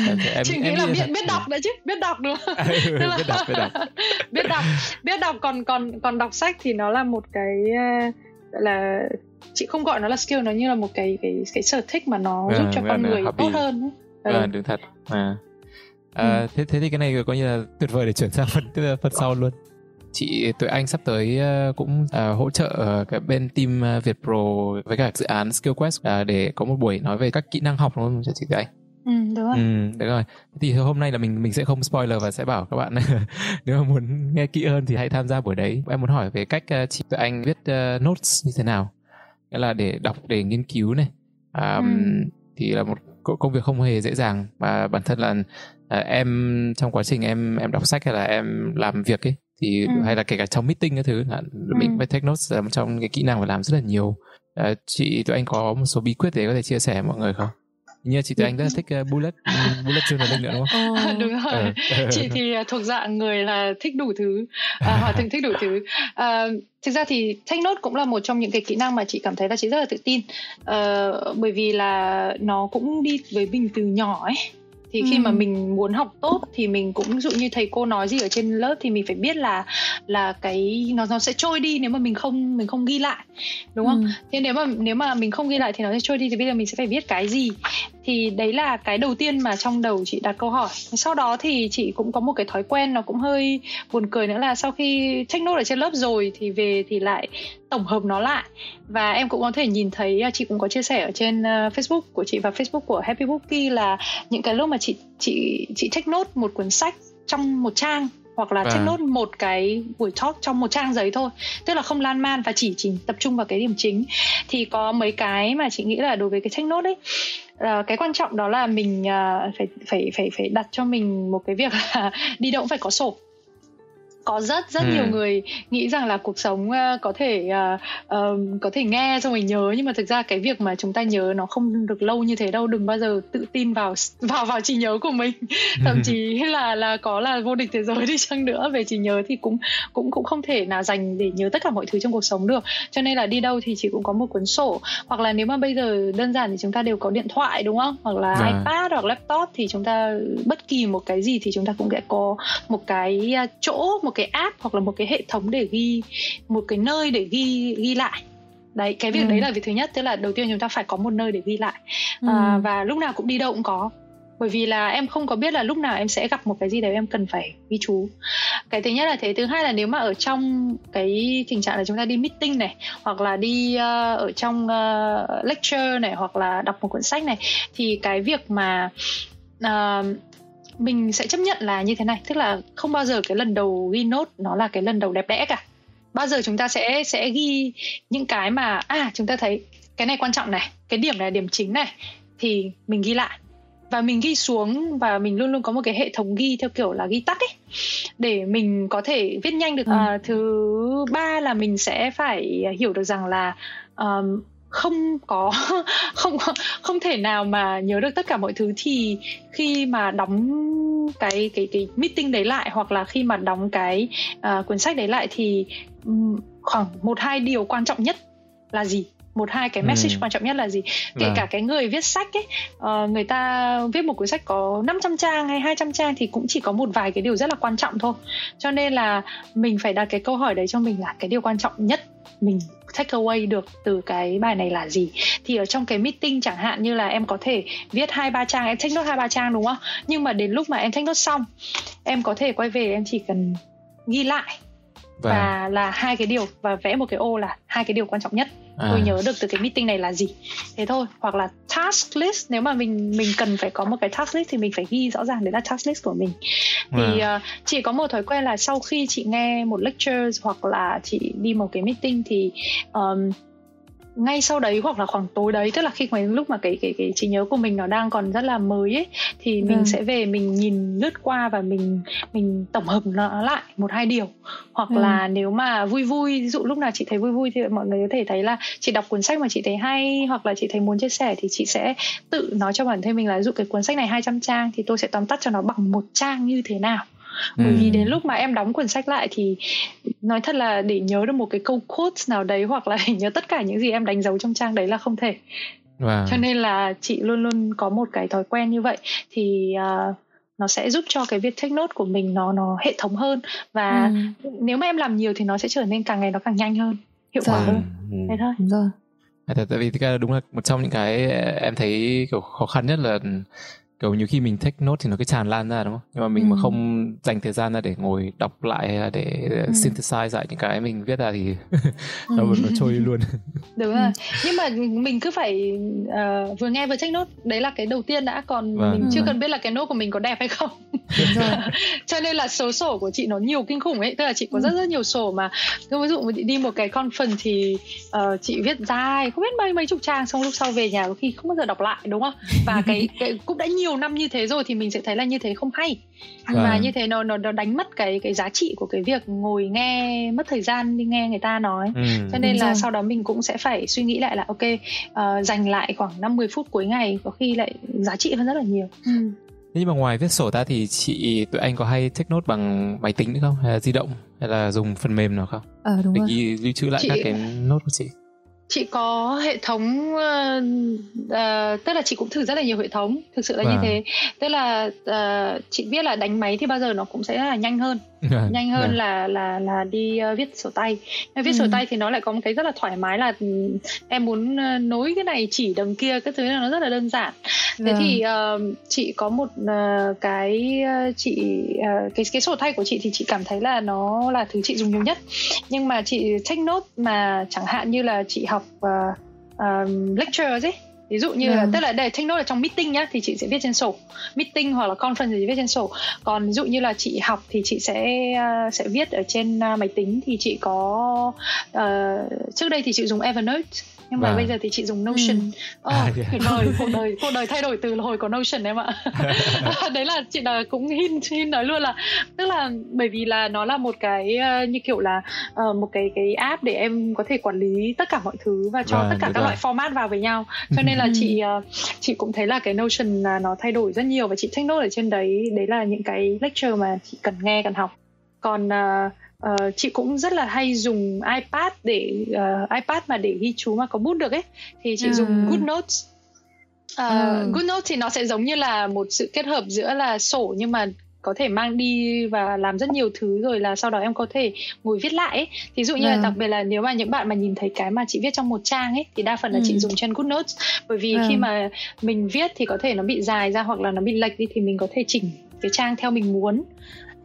em, em, chị nghĩ là biết biết đọc đấy chứ biết đọc đúng không Ừ, là- biết đọc biết đọc biết đọc biết đọc còn còn còn đọc sách thì nó là một cái uh, gọi là chị không gọi nó là skill nó như là một cái cái cái sở thích mà nó Ờ, giúp cho con người hobby. tốt hơn ấy. Ừ. à, đúng thật à. À, thế thế thì cái này coi như là tuyệt vời để chuyển sang phần phần sau luôn chị tụi anh sắp tới uh, cũng uh, hỗ trợ uh, cái bên team Việt Pro với cả dự án Skill Quest uh, để có một buổi nói về các kỹ năng học đúng không chị tụi anh ừ đúng rồi Ừ, được rồi. Thì hôm nay là mình mình sẽ không spoiler và sẽ bảo các bạn nếu mà muốn nghe kỹ hơn thì hãy tham gia buổi đấy. Em muốn hỏi về cách chị tụi anh viết uh, notes như thế nào. Nghĩa là để đọc để nghiên cứu này. Um, Ừ. thì là một công việc không hề dễ dàng và bản thân là uh, em trong quá trình em em đọc sách hay là em làm việc ấy thì Ừ. hay là kể cả trong meeting các thứ là mình Ừ. phải take notes là một trong cái kỹ năng phải làm rất là nhiều. Uh, chị tụi anh có một số bí quyết để có thể chia sẻ với mọi người không? Như chị tụi anh rất là thích uh, bullet bullet journaling nữa đúng không? Ờ, đúng rồi Ờ. chị thì à, thuộc dạng người là thích đủ thứ à, hỏi từng thích đủ thứ à, thực ra thì take note cũng là một trong những cái kỹ năng mà chị cảm thấy là chị rất là tự tin Ờ, bởi vì là nó cũng đi với mình từ nhỏ ấy thì khi Ừ. mà mình muốn học tốt thì mình cũng ví dụ như thầy cô nói gì ở trên lớp thì mình phải biết là là cái nó nó sẽ trôi đi nếu mà mình không mình không ghi lại đúng không ừ. thế nếu mà nếu mà mình không ghi lại thì nó sẽ trôi đi thì bây giờ mình sẽ phải viết cái gì thì đấy là cái đầu tiên mà trong đầu chị đặt câu hỏi. Sau đó thì chị cũng có một cái thói quen nó cũng hơi buồn cười nữa là sau khi take note ở trên lớp rồi thì về thì lại tổng hợp nó lại. Và em cũng có thể nhìn thấy à, chị cũng có chia sẻ ở trên uh, Facebook của chị và Facebook của Happy Bookie là những cái lúc mà chị chị chị take note một cuốn sách trong một trang hoặc là À. note một cái buổi talk trong một trang giấy thôi. Tức là không lan man và chỉ chỉ tập trung vào cái điểm chính. Thì có mấy cái mà chị nghĩ là đối với cái take note ấy là cái quan trọng đó là mình à, phải phải phải phải đặt cho mình một cái việc là đi đâu cũng phải có sổ có rất rất Ừ. nhiều người nghĩ rằng là cuộc sống à, có thể à, ờm, có thể nghe xong rồi nhớ. Nhưng mà thực ra cái việc mà chúng ta nhớ nó không được lâu như thế đâu. Đừng bao giờ tự tin vào vào vào trí nhớ của mình. Thậm chí là là có là vô địch thế giới đi chăng nữa. Về trí nhớ thì cũng cũng cũng không thể nào dành để nhớ tất cả mọi thứ trong cuộc sống được. Cho nên là đi đâu thì chị cũng có một cuốn sổ. Hoặc là nếu mà bây giờ đơn giản thì chúng ta đều có điện thoại đúng không? Hoặc là Vâng. ipad hoặc laptop thì chúng ta bất kỳ một cái gì thì chúng ta cũng sẽ có một cái à, chỗ một cái app hoặc là một cái hệ thống để ghi một cái nơi để ghi ghi lại đấy cái việc Ừ. đấy là việc thứ nhất tức là đầu tiên chúng ta phải có một nơi để ghi lại Ừ. à, và lúc nào cũng đi đâu cũng có bởi vì là em không có biết là lúc nào em sẽ gặp một cái gì đấy em cần phải ghi chú cái thứ nhất là thế thứ hai là nếu mà ở trong cái tình trạng là chúng ta đi meeting này hoặc là đi ờ, ở trong ờ, lecture này hoặc là đọc một cuốn sách này thì cái việc mà ờ, mình sẽ chấp nhận là như thế này. Tức là không bao giờ cái lần đầu ghi nốt nó là cái lần đầu đẹp đẽ cả. Bao giờ chúng ta sẽ sẽ ghi những cái mà à chúng ta thấy cái này quan trọng này cái điểm này là điểm chính này thì mình ghi lại. Và mình ghi xuống và mình luôn luôn có một cái hệ thống ghi theo kiểu là ghi tắt ấy để mình có thể viết nhanh được. Ừ. à, thứ ba là mình sẽ phải hiểu được rằng là um, không có không không thể nào mà nhớ được tất cả mọi thứ thì khi mà đóng cái cái cái meeting đấy lại hoặc là khi mà đóng cái à, cuốn sách đấy lại thì ừm, khoảng một hai điều quan trọng nhất là gì một hai cái Ừ. message quan trọng nhất là gì kể Vâng. cả cái người viết sách ấy ờ, người ta viết một cuốn sách có 500 trang hay 200 trang thì cũng chỉ có một vài cái điều rất là quan trọng thôi cho nên là mình phải đặt cái câu hỏi đấy cho mình là cái điều quan trọng nhất mình take away được từ cái bài này là gì? Thì ở trong cái meeting chẳng hạn như là em có thể viết hai ba trang em take note hai ba trang đúng không? Nhưng mà đến lúc mà em take note xong em có thể quay về em chỉ cần ghi lại. Vâng. và là hai cái điều và vẽ một cái ô là hai cái điều quan trọng nhất À. tôi nhớ được từ cái meeting này là gì thế thôi hoặc là task list nếu mà mình mình cần phải có một cái task list thì mình phải ghi rõ ràng đấy là task list của mình thì Vâng. uh, chị có một thói quen là sau khi chị nghe một lecture hoặc là chị đi một cái meeting thì um, ngay sau đấy hoặc là khoảng tối đấy tức là khi mà lúc mà cái cái cái trí nhớ của mình nó đang còn rất là mới ấy thì mình Vâng. sẽ về mình nhìn lướt qua và mình mình tổng hợp nó lại một hai điều hoặc Ừ. là nếu mà vui vui ví dụ lúc nào chị thấy vui vui thì mọi người có thể thấy là chị đọc cuốn sách mà chị thấy hay hoặc là chị thấy muốn chia sẻ thì chị sẽ tự nói cho bản thân mình là ví dụ cái cuốn sách này 200 trang thì tôi sẽ tóm tắt cho nó bằng một trang như thế nào ừ. bởi vì đến lúc mà em đóng quyển sách lại thì nói thật là để nhớ được một cái câu quote nào đấy hoặc là để nhớ tất cả những gì em đánh dấu trong trang đấy là không thể wow. cho nên là chị luôn luôn có một cái thói quen như vậy thì uh, nó sẽ giúp cho cái việc take note của mình nó nó hệ thống hơn và ừ. nếu mà em làm nhiều thì nó sẽ trở nên càng ngày nó càng nhanh hơn hiệu quả hơn ừ. thế thôi đúng rồi tại vì đúng là một trong những cái em thấy kiểu khó khăn nhất là kiểu nhiều khi mình take note thì nó cứ tràn lan ra đúng không nhưng mà mình ừ. mà không dành thời gian ra để ngồi đọc lại để ừ. synthesize lại những cái mình viết ra thì nó, ừ. nó trôi luôn đúng rồi nhưng mà mình cứ phải uh, vừa nghe vừa take note đấy là cái đầu tiên đã còn vâng. mình chưa ừ. cần biết là cái note của mình có đẹp hay không cho nên là số sổ của chị nó nhiều kinh khủng ấy tức là chị có rất ừ. rất nhiều sổ mà ví dụ đi một cái conference thì uh, chị viết dài không biết mấy mấy chục trang xong lúc sau về nhà có khi không bao giờ đọc lại đúng không và cái, cái cũng đã nhiều nhiều năm như thế rồi thì mình sẽ thấy là như thế không hay và vâng. như thế nó nó nó đánh mất cái cái giá trị của cái việc ngồi nghe mất thời gian đi nghe người ta nói ừ. cho nên Đúng là rồi. sau đó mình cũng sẽ phải suy nghĩ lại là ok uh, dành lại khoảng 5 10 phút cuối ngày có khi lại giá trị hơn rất là nhiều ừ. nhưng mà ngoài viết sổ ra thì chị tụi anh có hay take note bằng máy tính nữa không hay là di động hay là dùng phần mềm nào không? Ờ đúng để rồi. Ghi, lưu trữ lại chị... các cái nốt của chị chị có hệ thống uh, uh, tức là chị cũng thử rất là nhiều hệ thống thực sự là à. như vâng. thế tức là uh, chị biết là đánh máy thì bao giờ nó cũng sẽ là nhanh hơn nhanh hơn vâng. là là là đi uh, viết sổ tay viết ừ. sổ tay thì nó lại có một cái rất là thoải mái là ừ, em muốn uh, nối cái này chỉ đằng kia cái thứ là nó rất là đơn giản thế thì uh, chị có một uh, cái uh, chị uh, cái cái sổ tay của chị thì chị cảm thấy là nó là thứ chị dùng nhiều nhất nhưng mà chị take note mà chẳng hạn như là chị học uh, um, lecture ấy ví dụ như là vâng. tức là để take note là trong meeting nhá thì chị sẽ viết trên sổ. Meeting hoặc là conference thì viết trên sổ. Còn ví dụ như là chị học thì chị sẽ uh, sẽ viết ở trên uh, máy tính. Thì chị có uh, trước đây thì chị dùng Evernote nhưng mà wow. bây giờ thì chị dùng Notion. Ừ. Oh, à, yeah. tuyệt vời, cuộc đời cuộc đời thay đổi từ hồi có Notion em ạ. Đấy là chị là cũng hin hin nói luôn là tức là bởi vì là nó là một cái uh, như kiểu là uh, một cái cái app để em có thể quản lý tất cả mọi thứ và cho wow, tất cả các rồi. loại format vào với nhau. Cho nên là chị uh, chị cũng thấy là cái Notion là nó thay đổi rất nhiều và chị take note ở trên đấy đấy là những cái lecture mà chị cần nghe cần học. Còn uh, Uh, chị cũng rất là hay dùng iPad để uh, iPad mà để ghi chú mà có bút được ấy thì chị ừ. dùng GoodNotes uh, ừ. GoodNotes thì nó sẽ giống như là một sự kết hợp giữa là sổ nhưng mà có thể mang đi và làm rất nhiều thứ rồi là sau đó em có thể ngồi viết lại ấy. Ví dụ như ừ. là đặc biệt là nếu mà những bạn mà nhìn thấy cái mà chị viết trong một trang ấy thì đa phần là ừ. chị dùng trên GoodNotes bởi vì ừ. khi mà mình viết thì có thể nó bị dài ra hoặc là nó bị lệch đi thì mình có thể chỉnh cái trang theo mình muốn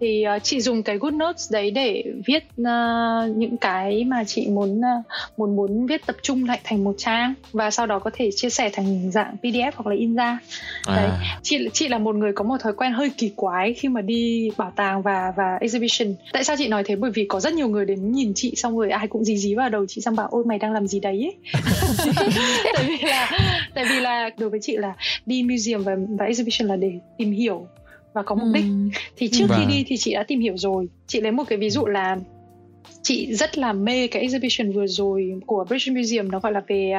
thì uh, chị dùng cái good notes đấy để viết uh, những cái mà chị muốn uh, muốn muốn viết tập trung lại thành một trang và sau đó có thể chia sẻ thành dạng pdf hoặc là in ra à. đấy chị chị là một người có một thói quen hơi kỳ quái khi mà đi bảo tàng và và exhibition tại sao chị nói thế bởi vì có rất nhiều người đến nhìn chị xong rồi ai cũng dí dí vào đầu chị xong bảo ôi mày đang làm gì đấy ấy. tại vì là tại vì là đối với chị là đi museum và, và exhibition là để tìm hiểu và có mục đích ừ. thì trước và... khi đi thì chị đã tìm hiểu rồi chị lấy một cái ví dụ là chị rất là mê cái exhibition vừa rồi của British Museum nó gọi là về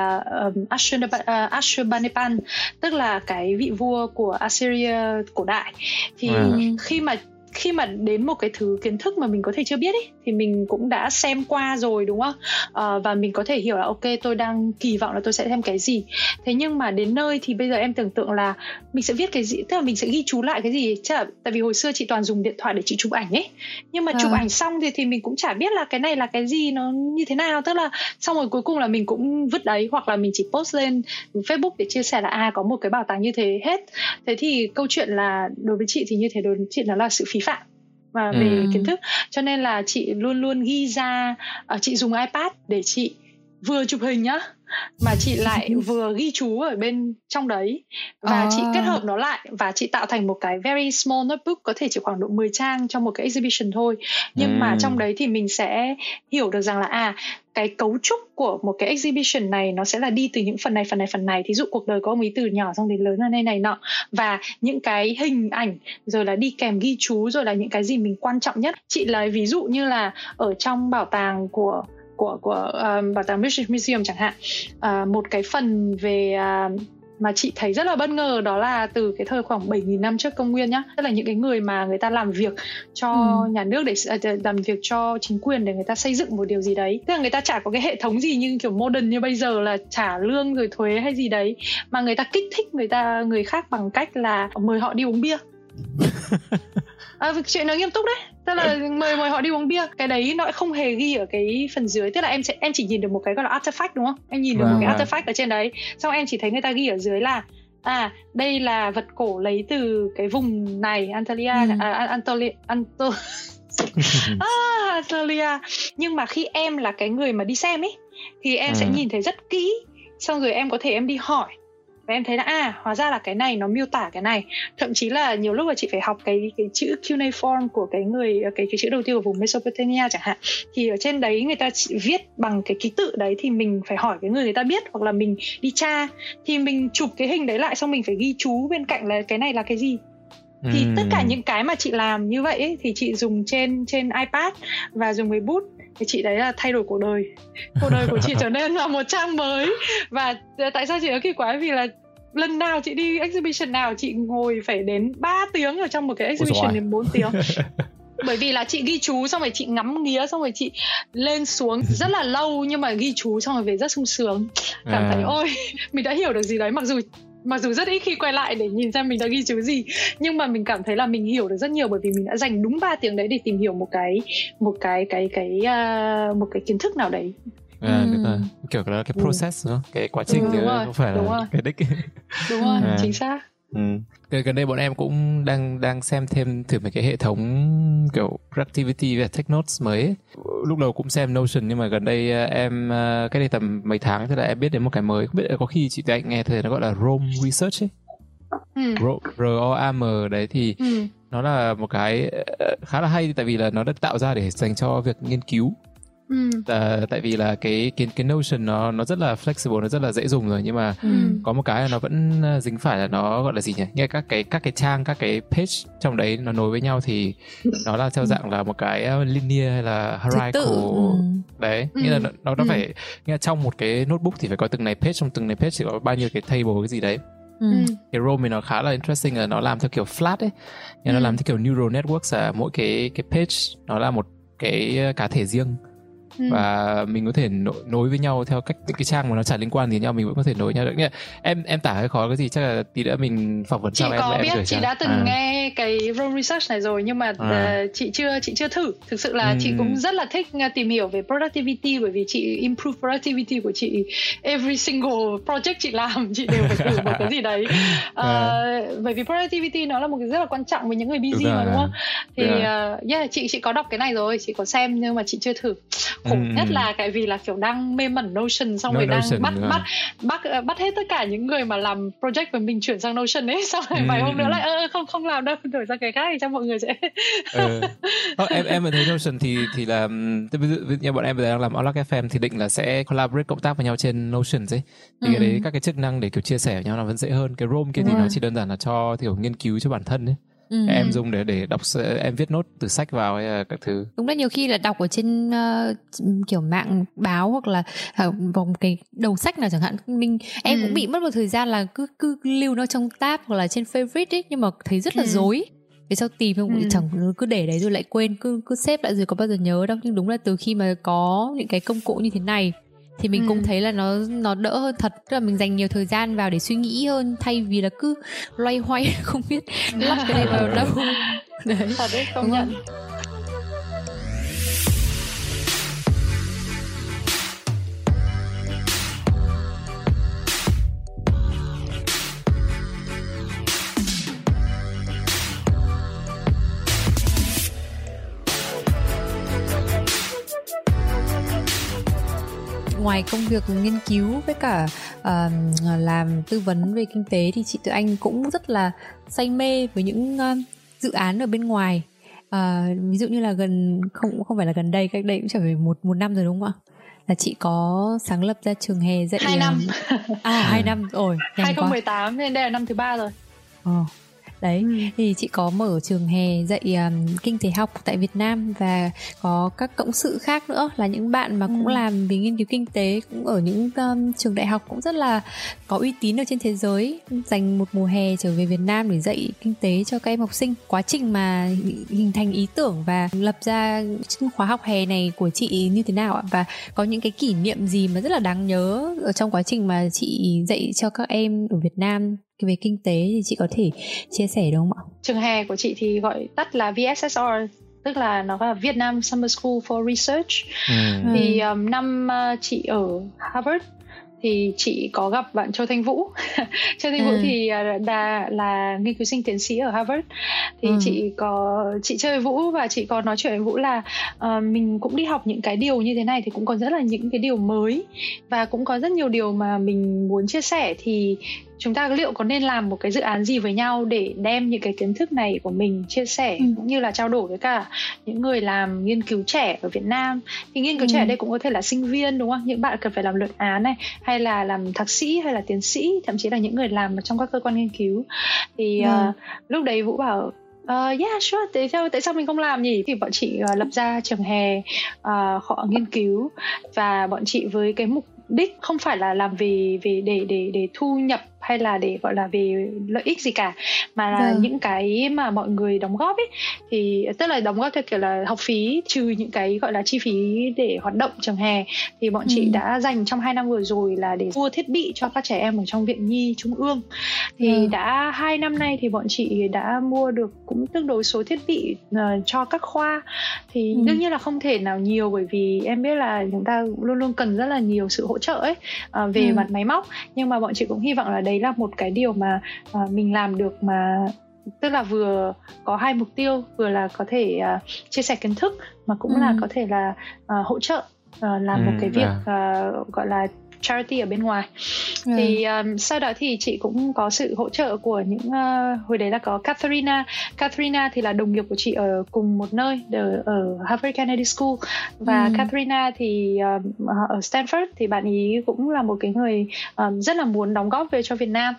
uh, Ashurbanipal tức là cái vị vua của Assyria cổ đại thì à. khi mà khi mà đến một cái thứ kiến thức mà mình có thể chưa biết ý, thì mình cũng đã xem qua rồi đúng không? À, và mình có thể hiểu là ok tôi đang kỳ vọng là tôi sẽ xem cái gì. Thế nhưng mà đến nơi thì bây giờ em tưởng tượng là mình sẽ viết cái gì tức là mình sẽ ghi chú lại cái gì? Chứ tại vì hồi xưa chị toàn dùng điện thoại để chị chụp ảnh ấy. Nhưng mà à. chụp ảnh xong thì thì mình cũng chả biết là cái này là cái gì nó như thế nào. Tức là xong rồi cuối cùng là mình cũng vứt đấy hoặc là mình chỉ post lên Facebook để chia sẻ là à có một cái bảo tàng như thế hết. Thế thì câu chuyện là đối với chị thì như thế đối với chị nó là sự phí phạm và về ừ. kiến thức cho nên là chị luôn luôn ghi ra uh, chị dùng ipad để chị vừa chụp hình nhá mà chị lại vừa ghi chú ở bên trong đấy. Và à. chị kết hợp nó lại và chị tạo thành một cái very small notebook có thể chỉ khoảng độ 10 trang trong một cái exhibition thôi. Nhưng ừ. mà trong đấy thì mình sẽ hiểu được rằng là à cái cấu trúc của một cái exhibition này nó sẽ là đi từ những phần này phần này phần này. Thí dụ cuộc đời có ông ý từ nhỏ xong đến lớn ra đây này nọ. Và những cái hình ảnh rồi là đi kèm ghi chú rồi là những cái gì mình quan trọng nhất. Chị lấy ví dụ như là ở trong bảo tàng của của của um, bảo tàng British Museum chẳng hạn. Uh, một cái phần về uh, mà chị thấy rất là bất ngờ đó là từ cái thời khoảng 7.000 năm trước công nguyên nhá tức là những cái người mà người ta làm việc cho ừ. nhà nước để làm việc cho chính quyền để người ta xây dựng một điều gì đấy. Tức là người ta chả có cái hệ thống gì như kiểu modern như bây giờ là trả lương rồi thuế hay gì đấy mà người ta kích thích người ta người khác bằng cách là mời họ đi uống bia à, chuyện nói nghiêm túc đấy. Tức là mời mời họ đi uống bia. Cái đấy nó không hề ghi ở cái phần dưới. Tức là em sẽ em chỉ nhìn được một cái gọi là artifact đúng không? Em nhìn được vâng, một cái vâng. artifact ở trên đấy. Xong em chỉ thấy người ta ghi ở dưới là à đây là vật cổ lấy từ cái vùng này Antalya ừ. à, Antolia Anto à, Antalya nhưng mà khi em là cái người mà đi xem ấy thì em ừ. sẽ nhìn thấy rất kỹ. Xong rồi em có thể em đi hỏi và em thấy là à hóa ra là cái này nó miêu tả cái này. Thậm chí là nhiều lúc là chị phải học cái cái chữ cuneiform của cái người cái cái chữ đầu tiên của vùng Mesopotamia chẳng hạn. Thì ở trên đấy người ta viết bằng cái ký tự đấy thì mình phải hỏi cái người người ta biết hoặc là mình đi tra. Thì mình chụp cái hình đấy lại xong mình phải ghi chú bên cạnh là cái này là cái gì. Thì tất cả những cái mà chị làm như vậy ấy, thì chị dùng trên trên iPad và dùng cái bút thì chị đấy là thay đổi cuộc đời. Cuộc đời của chị trở nên là một trang mới. Và tại sao chị nói kỳ quái vì là lần nào chị đi exhibition nào chị ngồi phải đến 3 tiếng ở trong một cái exhibition đến 4 tiếng. Bởi vì là chị ghi chú xong rồi chị ngắm nghía xong rồi chị lên xuống. Rất là lâu nhưng mà ghi chú xong rồi về rất sung sướng. Cảm à. thấy ôi mình đã hiểu được gì đấy. Mặc dù mặc dù rất ít khi quay lại để nhìn xem mình đã ghi chú gì nhưng mà mình cảm thấy là mình hiểu được rất nhiều bởi vì mình đã dành đúng 3 tiếng đấy để tìm hiểu một cái một cái cái cái uh, một cái kiến thức nào đấy à, ừ. là kiểu là cái process ừ. đúng không? cái quá trình ừ, chứ không phải là rồi. cái đích đúng rồi à. chính xác ừ. gần đây bọn em cũng đang đang xem thêm thử mấy cái hệ thống kiểu productivity và tech notes mới ấy. lúc đầu cũng xem notion nhưng mà gần đây à, em à, cái đây tầm mấy tháng thì là em biết đến một cái mới không biết có khi chị anh nghe thấy nó gọi là Rome Research ấy ừ. R O A M đấy thì ừ. nó là một cái à, khá là hay tại vì là nó được tạo ra để dành cho việc nghiên cứu Ừ. À, tại vì là cái cái cái Notion nó nó rất là flexible nó rất là dễ dùng rồi nhưng mà ừ. có một cái là nó vẫn ờ, dính phải là nó gọi là gì nhỉ nghe các cái các cái trang các cái page trong đấy nó nối với nhau thì nó là theo ừ. dạng là một cái ờ, linear hay là hierarchical ừ. đấy ừ. nghĩa là nó nó, nó ừ. phải nghĩa là trong một cái notebook thì phải có từng này page trong từng này page thì có bao nhiêu cái table cái gì đấy Ừ. cái Rome thì nó khá là interesting là nó làm theo kiểu flat ấy ừ. nó làm theo kiểu neural networks là mỗi cái cái page nó là một cái cá thể riêng ừ. và mình có thể nối, với nhau theo cách những cái trang mà nó chả liên quan gì nhau mình vẫn có thể nối nhau được Nghĩa em em tả cái khó cái gì chắc là tí nữa mình phỏng vấn sau em có biết em chị đã từng à. nghe cái Rome Research này rồi nhưng mà à. uh, chị chưa chị chưa thử thực sự là ừ. chị cũng rất là thích uh, tìm hiểu về productivity bởi vì chị improve productivity của chị every single project chị làm chị đều phải thử một cái gì đấy uh, à. bởi vì productivity nó là một cái rất là quan trọng với những người busy đúng mà đúng không thì uh, yeah chị chị có đọc cái này rồi chị có xem nhưng mà chị chưa thử khổ ừ. nhất là cái vì là kiểu đang mê mẩn Notion xong no, rồi đang Notion, bắt bắt bắt ờ, bắt hết tất cả những người mà làm project với mình chuyển sang Notion ấy xong rồi ừ. vài hôm nữa lại ơ không không làm đâu đổi sang cái khác thì cho mọi người sẽ ừ. oh, em em thấy Notion thì thì là ví dụ như bọn em bây giờ đang làm Outlook FM thì định là sẽ collaborate cộng tác với nhau trên Notion ấy thì ừ. cái đấy các cái chức năng để kiểu chia sẻ với nhau là vẫn dễ hơn cái Rome kia thì rồi. nó chỉ đơn giản là cho kiểu nghiên cứu cho bản thân ấy Ừ. em dùng để để đọc em viết nốt từ sách vào hay là các thứ đúng là nhiều khi là đọc ở trên uh, kiểu mạng báo hoặc là uh, vòng cái đầu sách nào chẳng hạn mình em ừ. cũng bị mất một thời gian là cứ cứ lưu nó trong tab hoặc là trên favorite ấy nhưng mà thấy rất là ừ. dối vì sao tìm không ừ. chẳng cứ để đấy rồi lại quên cứ cứ xếp lại rồi có bao giờ nhớ đâu nhưng đúng là từ khi mà có những cái công cụ như thế này thì mình ừ. cũng thấy là nó nó đỡ hơn thật. Tức là mình dành nhiều thời gian vào để suy nghĩ hơn thay vì là cứ loay hoay không biết lắp cái này vào đâu. Đấy. Thật đấy công nhận ngoài công việc nghiên cứu với cả uh, làm tư vấn về kinh tế thì chị tự anh cũng rất là say mê với những uh, dự án ở bên ngoài. Uh, ví dụ như là gần không không phải là gần đây cách đây cũng trở về một một năm rồi đúng không ạ? Là chị có sáng lập ra trường hè dạy hai năm. À hai năm rồi 2018 nên đây là năm thứ ba rồi. Ờ đấy Ừ. thì chị có mở trường hè dạy um, kinh tế học tại Việt Nam và có các cộng sự khác nữa là những bạn mà cũng Ừ. làm về nghiên cứu kinh tế cũng ở những um, trường đại học cũng rất là có uy tín ở trên thế giới dành một mùa hè trở về Việt Nam để dạy kinh tế cho các em học sinh quá trình mà hình thành ý tưởng và lập ra khóa học hè này của chị như thế nào ạ và có những cái kỷ niệm gì mà rất là đáng nhớ ở trong quá trình mà chị dạy cho các em ở Việt Nam về kinh tế thì chị có thể chia sẻ được không ạ? trường hè của chị thì gọi tắt là VSSR tức là nó là Vietnam Summer School for Research Ừ. thì um, năm uh, chị ở Harvard thì chị có gặp bạn Châu Thanh Vũ Châu Thanh Vũ Ừ. thì uh, đã là nghiên cứu sinh tiến sĩ ở Harvard thì Ừ. chị có chị chơi với Vũ và chị có nói chuyện với Vũ là uh, mình cũng đi học những cái điều như thế này thì cũng còn rất là những cái điều mới và cũng có rất nhiều điều mà mình muốn chia sẻ thì chúng ta liệu có nên làm một cái dự án gì với nhau để đem những cái kiến thức này của mình chia sẻ Ừ. cũng như là trao đổi với cả những người làm nghiên cứu trẻ ở Việt Nam thì nghiên cứu Ừ. trẻ ở đây cũng có thể là sinh viên đúng không những bạn cần phải làm luận án này hay là làm thạc sĩ hay là tiến sĩ thậm chí là những người làm ở trong các cơ quan nghiên cứu thì Ừ. uh, lúc đấy vũ bảo Uh, yeah sure tại sao tại sao mình không làm nhỉ thì bọn chị uh, lập ra trường hè uh, họ nghiên cứu và bọn chị với cái mục đích không phải là làm về về để để để thu nhập hay là để gọi là về lợi ích gì cả mà là Vâng. những cái mà mọi người đóng góp ấy thì tức là đóng góp theo kiểu là học phí trừ những cái gọi là chi phí để hoạt động trường hè thì bọn chị Ừ. đã dành trong hai năm vừa rồi là để mua thiết bị cho các trẻ em ở trong viện nhi trung ương thì Vâng. đã hai năm nay thì bọn chị đã mua được cũng tương đối số thiết bị ờ, cho các khoa thì Ừ. đương nhiên là không thể nào nhiều bởi vì em biết là chúng ta luôn luôn cần rất là nhiều sự hỗ trợ ấy ờ, về Ừ. mặt máy móc nhưng mà bọn chị cũng hy vọng là đấy là một cái điều mà ờ, mình làm được mà tức là vừa có hai mục tiêu vừa là có thể ờ, chia sẻ kiến thức mà cũng Ừ. là có thể là ờ, hỗ trợ ờ, làm một Ừ, cái việc à. ờ, gọi là charity ở bên ngoài thì um, sau đó thì chị cũng có sự hỗ trợ của những uh, hồi đấy là có Katharina Katharina thì là đồng nghiệp của chị ở cùng một nơi ở, ở Harvard Kennedy School và Ừ. Katharina thì um, ở Stanford thì bạn ý cũng là một cái người um, rất là muốn đóng góp về cho Việt Nam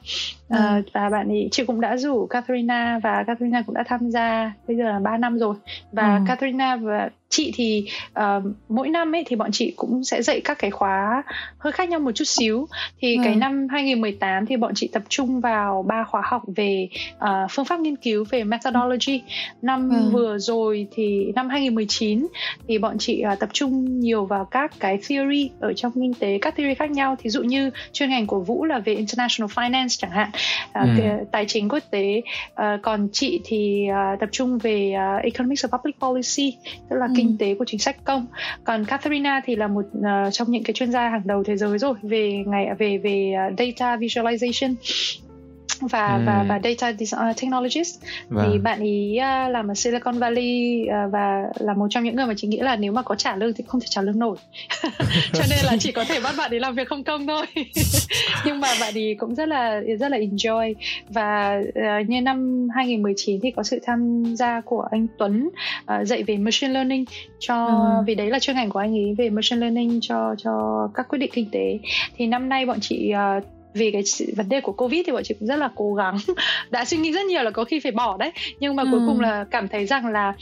Ừ. Ờ, và bạn ý chị cũng đã rủ Katharina và Katharina cũng đã tham gia bây giờ là 3 năm rồi và Ừ. Katharina và chị thì uh, mỗi năm ấy thì bọn chị cũng sẽ dạy các cái khóa hơi khác nhau một chút xíu thì cái Vâng. năm 2018 thì bọn chị tập trung vào ba khóa học về uh, phương pháp nghiên cứu về methodology năm Vâng. vừa rồi thì năm 2019 thì bọn chị uh, tập trung nhiều vào các cái theory ở trong kinh tế các theory khác nhau thí dụ như chuyên ngành của Vũ là về international finance chẳng hạn uh, Ừ. cái tài chính quốc tế uh, còn chị thì uh, tập trung về uh, economics of public policy tức là Ừ. kinh tế của chính sách công. Còn Katharina thì là một uh, trong những cái chuyên gia hàng đầu thế giới rồi về ngày về về uh, data visualization và Ừ. và và data design, uh, technologist thì Vâng. bạn ý uh, làm ở Silicon Valley uh, và là một trong những người mà chị nghĩ là nếu mà có trả lương thì không thể trả lương nổi cho nên là chỉ có thể bắt bạn ấy làm việc không công thôi nhưng mà bạn ấy cũng rất là rất là enjoy và uh, như năm 2019 thì có sự tham gia của anh Tuấn uh, dạy về machine learning cho Ừ. vì đấy là chuyên ngành của anh ấy về machine learning cho cho các quyết định kinh tế thì năm nay bọn chị uh, vì cái vấn đề của covid thì bọn chị cũng rất là cố gắng. Đã suy nghĩ rất nhiều là có khi phải bỏ đấy. Nhưng mà cuối Ừ. cùng là cảm thấy rằng là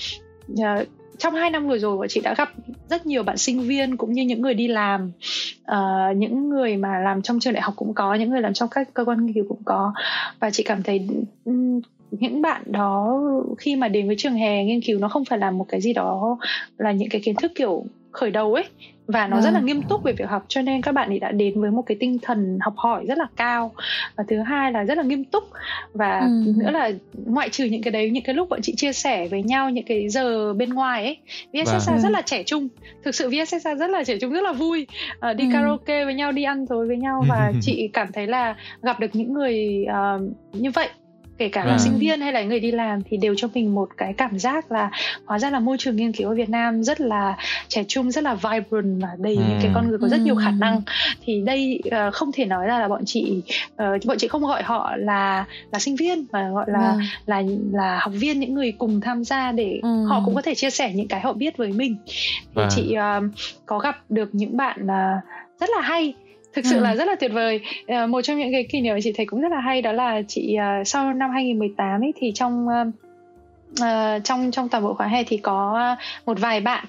uh, trong hai năm vừa rồi bọn chị đã gặp rất nhiều bạn sinh viên cũng như những người đi làm. Uh, những người mà làm trong trường đại học cũng có những người làm trong các cơ quan nghiên cứu cũng có. Và chị cảm thấy ừm, những bạn đó khi mà đến với trường hè nghiên cứu nó không phải là một cái gì đó là những cái kiến thức kiểu khởi đầu ấy và nó rất là Vâng. nghiêm túc về việc học cho nên các bạn ấy đã đến với một cái tinh thần học hỏi rất là cao và thứ hai là rất là nghiêm túc và Ừ. nữa là ngoại trừ những cái đấy những cái lúc bọn chị chia sẻ với nhau những cái giờ bên ngoài ấy VSSA Vâng. rất là trẻ trung thực sự VSSA rất là trẻ trung rất là vui Ờ, đi Ừ. karaoke với nhau đi ăn tối với nhau và chị cảm thấy là gặp được những người ờ, như vậy kể cả là Vâng. sinh viên hay là người đi làm thì đều cho mình một cái cảm giác là hóa ra là môi trường nghiên cứu ở Việt Nam rất là trẻ trung rất là vibrant và đầy những cái Ừ. con người có rất nhiều khả Ừ. năng thì đây ờ, không thể nói là, là bọn chị ờ, bọn chị không gọi họ là là sinh viên mà gọi là Vâng. là là học viên những người cùng tham gia để Ừ. họ cũng có thể chia sẻ những cái họ biết với mình thì Vâng. chị um, có gặp được những bạn uh, rất là hay thực sự Ừ. là rất là tuyệt vời Ờ, một trong những cái kỷ niệm mà chị thấy cũng rất là hay đó là chị ờ, sau năm 2018 ấy thì trong ờ, trong trong toàn bộ khóa hè thì có một vài bạn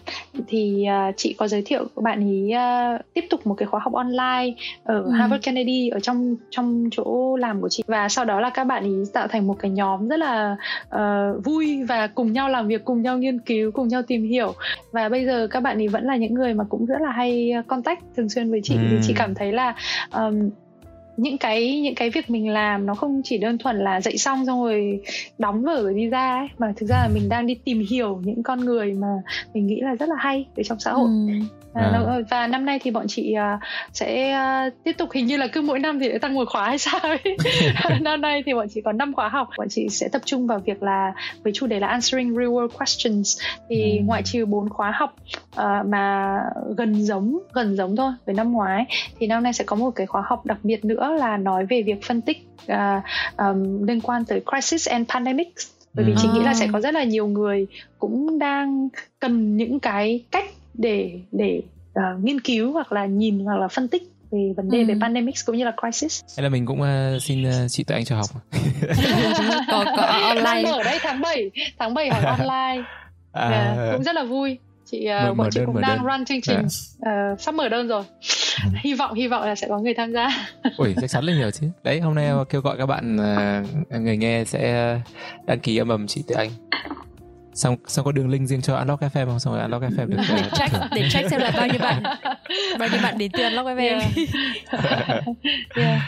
thì ờ, chị có giới thiệu các bạn ấy ờ, tiếp tục một cái khóa học online ở Ừ. Harvard Kennedy ở trong trong chỗ làm của chị và sau đó là các bạn ấy tạo thành một cái nhóm rất là ờ, vui và cùng nhau làm việc cùng nhau nghiên cứu cùng nhau tìm hiểu và bây giờ các bạn ấy vẫn là những người mà cũng rất là hay contact thường xuyên với chị Ừ. chị cảm thấy là um, những cái những cái việc mình làm nó không chỉ đơn thuần là dạy xong xong rồi đóng vở rồi đi ra ấy, mà thực ra là mình đang đi tìm hiểu những con người mà mình nghĩ là rất là hay ở trong xã hội Ừ và, À. và năm nay thì bọn chị à, sẽ à, tiếp tục hình như là cứ mỗi năm thì lại tăng một khóa hay sao ấy năm nay thì bọn chị có 5 khóa học bọn chị sẽ tập trung vào việc là với chủ đề là answering real world questions thì Ừ. ngoại trừ bốn khóa học à, mà gần giống gần giống thôi với năm ngoái thì năm nay sẽ có một cái khóa học đặc biệt nữa là nói về việc phân tích à, ờm, liên quan tới crisis and pandemics bởi vì Ừ. chị nghĩ là sẽ có rất là nhiều người cũng đang cần những cái cách để để ờ, nghiên cứu hoặc là nhìn hoặc là phân tích về vấn đề Ừ. về pandemics cũng như là crisis. Hay là mình cũng ờ, xin ờ, chị tự anh cho học. Có có đang online. mở đây tháng 7 tháng 7 học online. À, Dạ, cũng rất là vui. Chị ờ, Mở- mở bọn chị đơn, cũng đang đơn. run chương trình. Ờ, sắp mở đơn rồi. Ừ. hy vọng hy vọng là sẽ có người tham gia. Ui chắc chắn là nhiều chứ. Đấy hôm nay kêu gọi các bạn ờ, Người nghe sẽ đăng ký âm ầm chị Tự Anh Xong xong có đường link riêng cho Unlock FM không? Xong rồi Unlock FM được ờ, check để check xem là bao nhiêu bạn bao nhiêu bạn đến từ Unlock FM Yeah. yeah.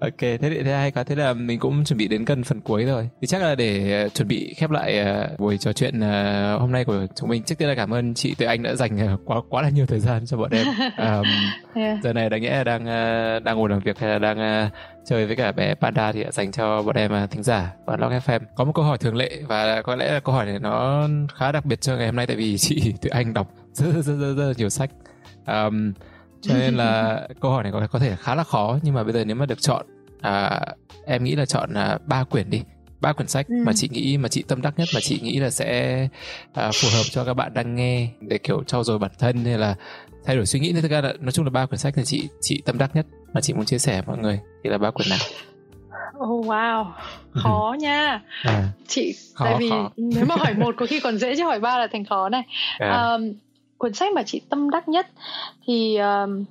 Ok, thế thì thế hay quá. Thế là mình cũng chuẩn bị đến gần phần cuối rồi. Thì chắc là để ờ, chuẩn bị khép lại ờ, buổi trò chuyện ờ, hôm nay của chúng mình. Trước tiên là cảm ơn chị Tự Anh đã dành quá quá là nhiều thời gian cho bọn em. Ờm, Yeah. giờ này đáng nghĩa là đang đang ngồi làm việc hay là đang chơi với cả bé Panda thì đã dành cho bọn em thính giả và Log FM. Có một câu hỏi thường lệ và có lẽ là câu hỏi này nó khá đặc biệt cho ngày hôm nay tại vì chị Tự Anh đọc rất rất rất, rất, rất nhiều sách. Ờm, cho nên là câu hỏi này có có thể khá là khó nhưng mà bây giờ nếu mà được chọn à, em nghĩ là chọn à, ba quyển đi ba quyển sách Ừ. mà chị nghĩ mà chị tâm đắc nhất mà chị nghĩ là sẽ à, phù hợp cho các bạn đang nghe để kiểu trau dồi bản thân hay là thay đổi suy nghĩ nên thực ra là nói chung là ba quyển sách thì chị chị tâm đắc nhất mà chị muốn chia sẻ với mọi người thì là ba quyển nào Oh wow, khó nha. à, Chị Khó, tại vì khó. nếu mà hỏi một có khi còn dễ chứ hỏi ba là thành khó này. à, Um, cuốn sách mà chị tâm đắc nhất. Thì um,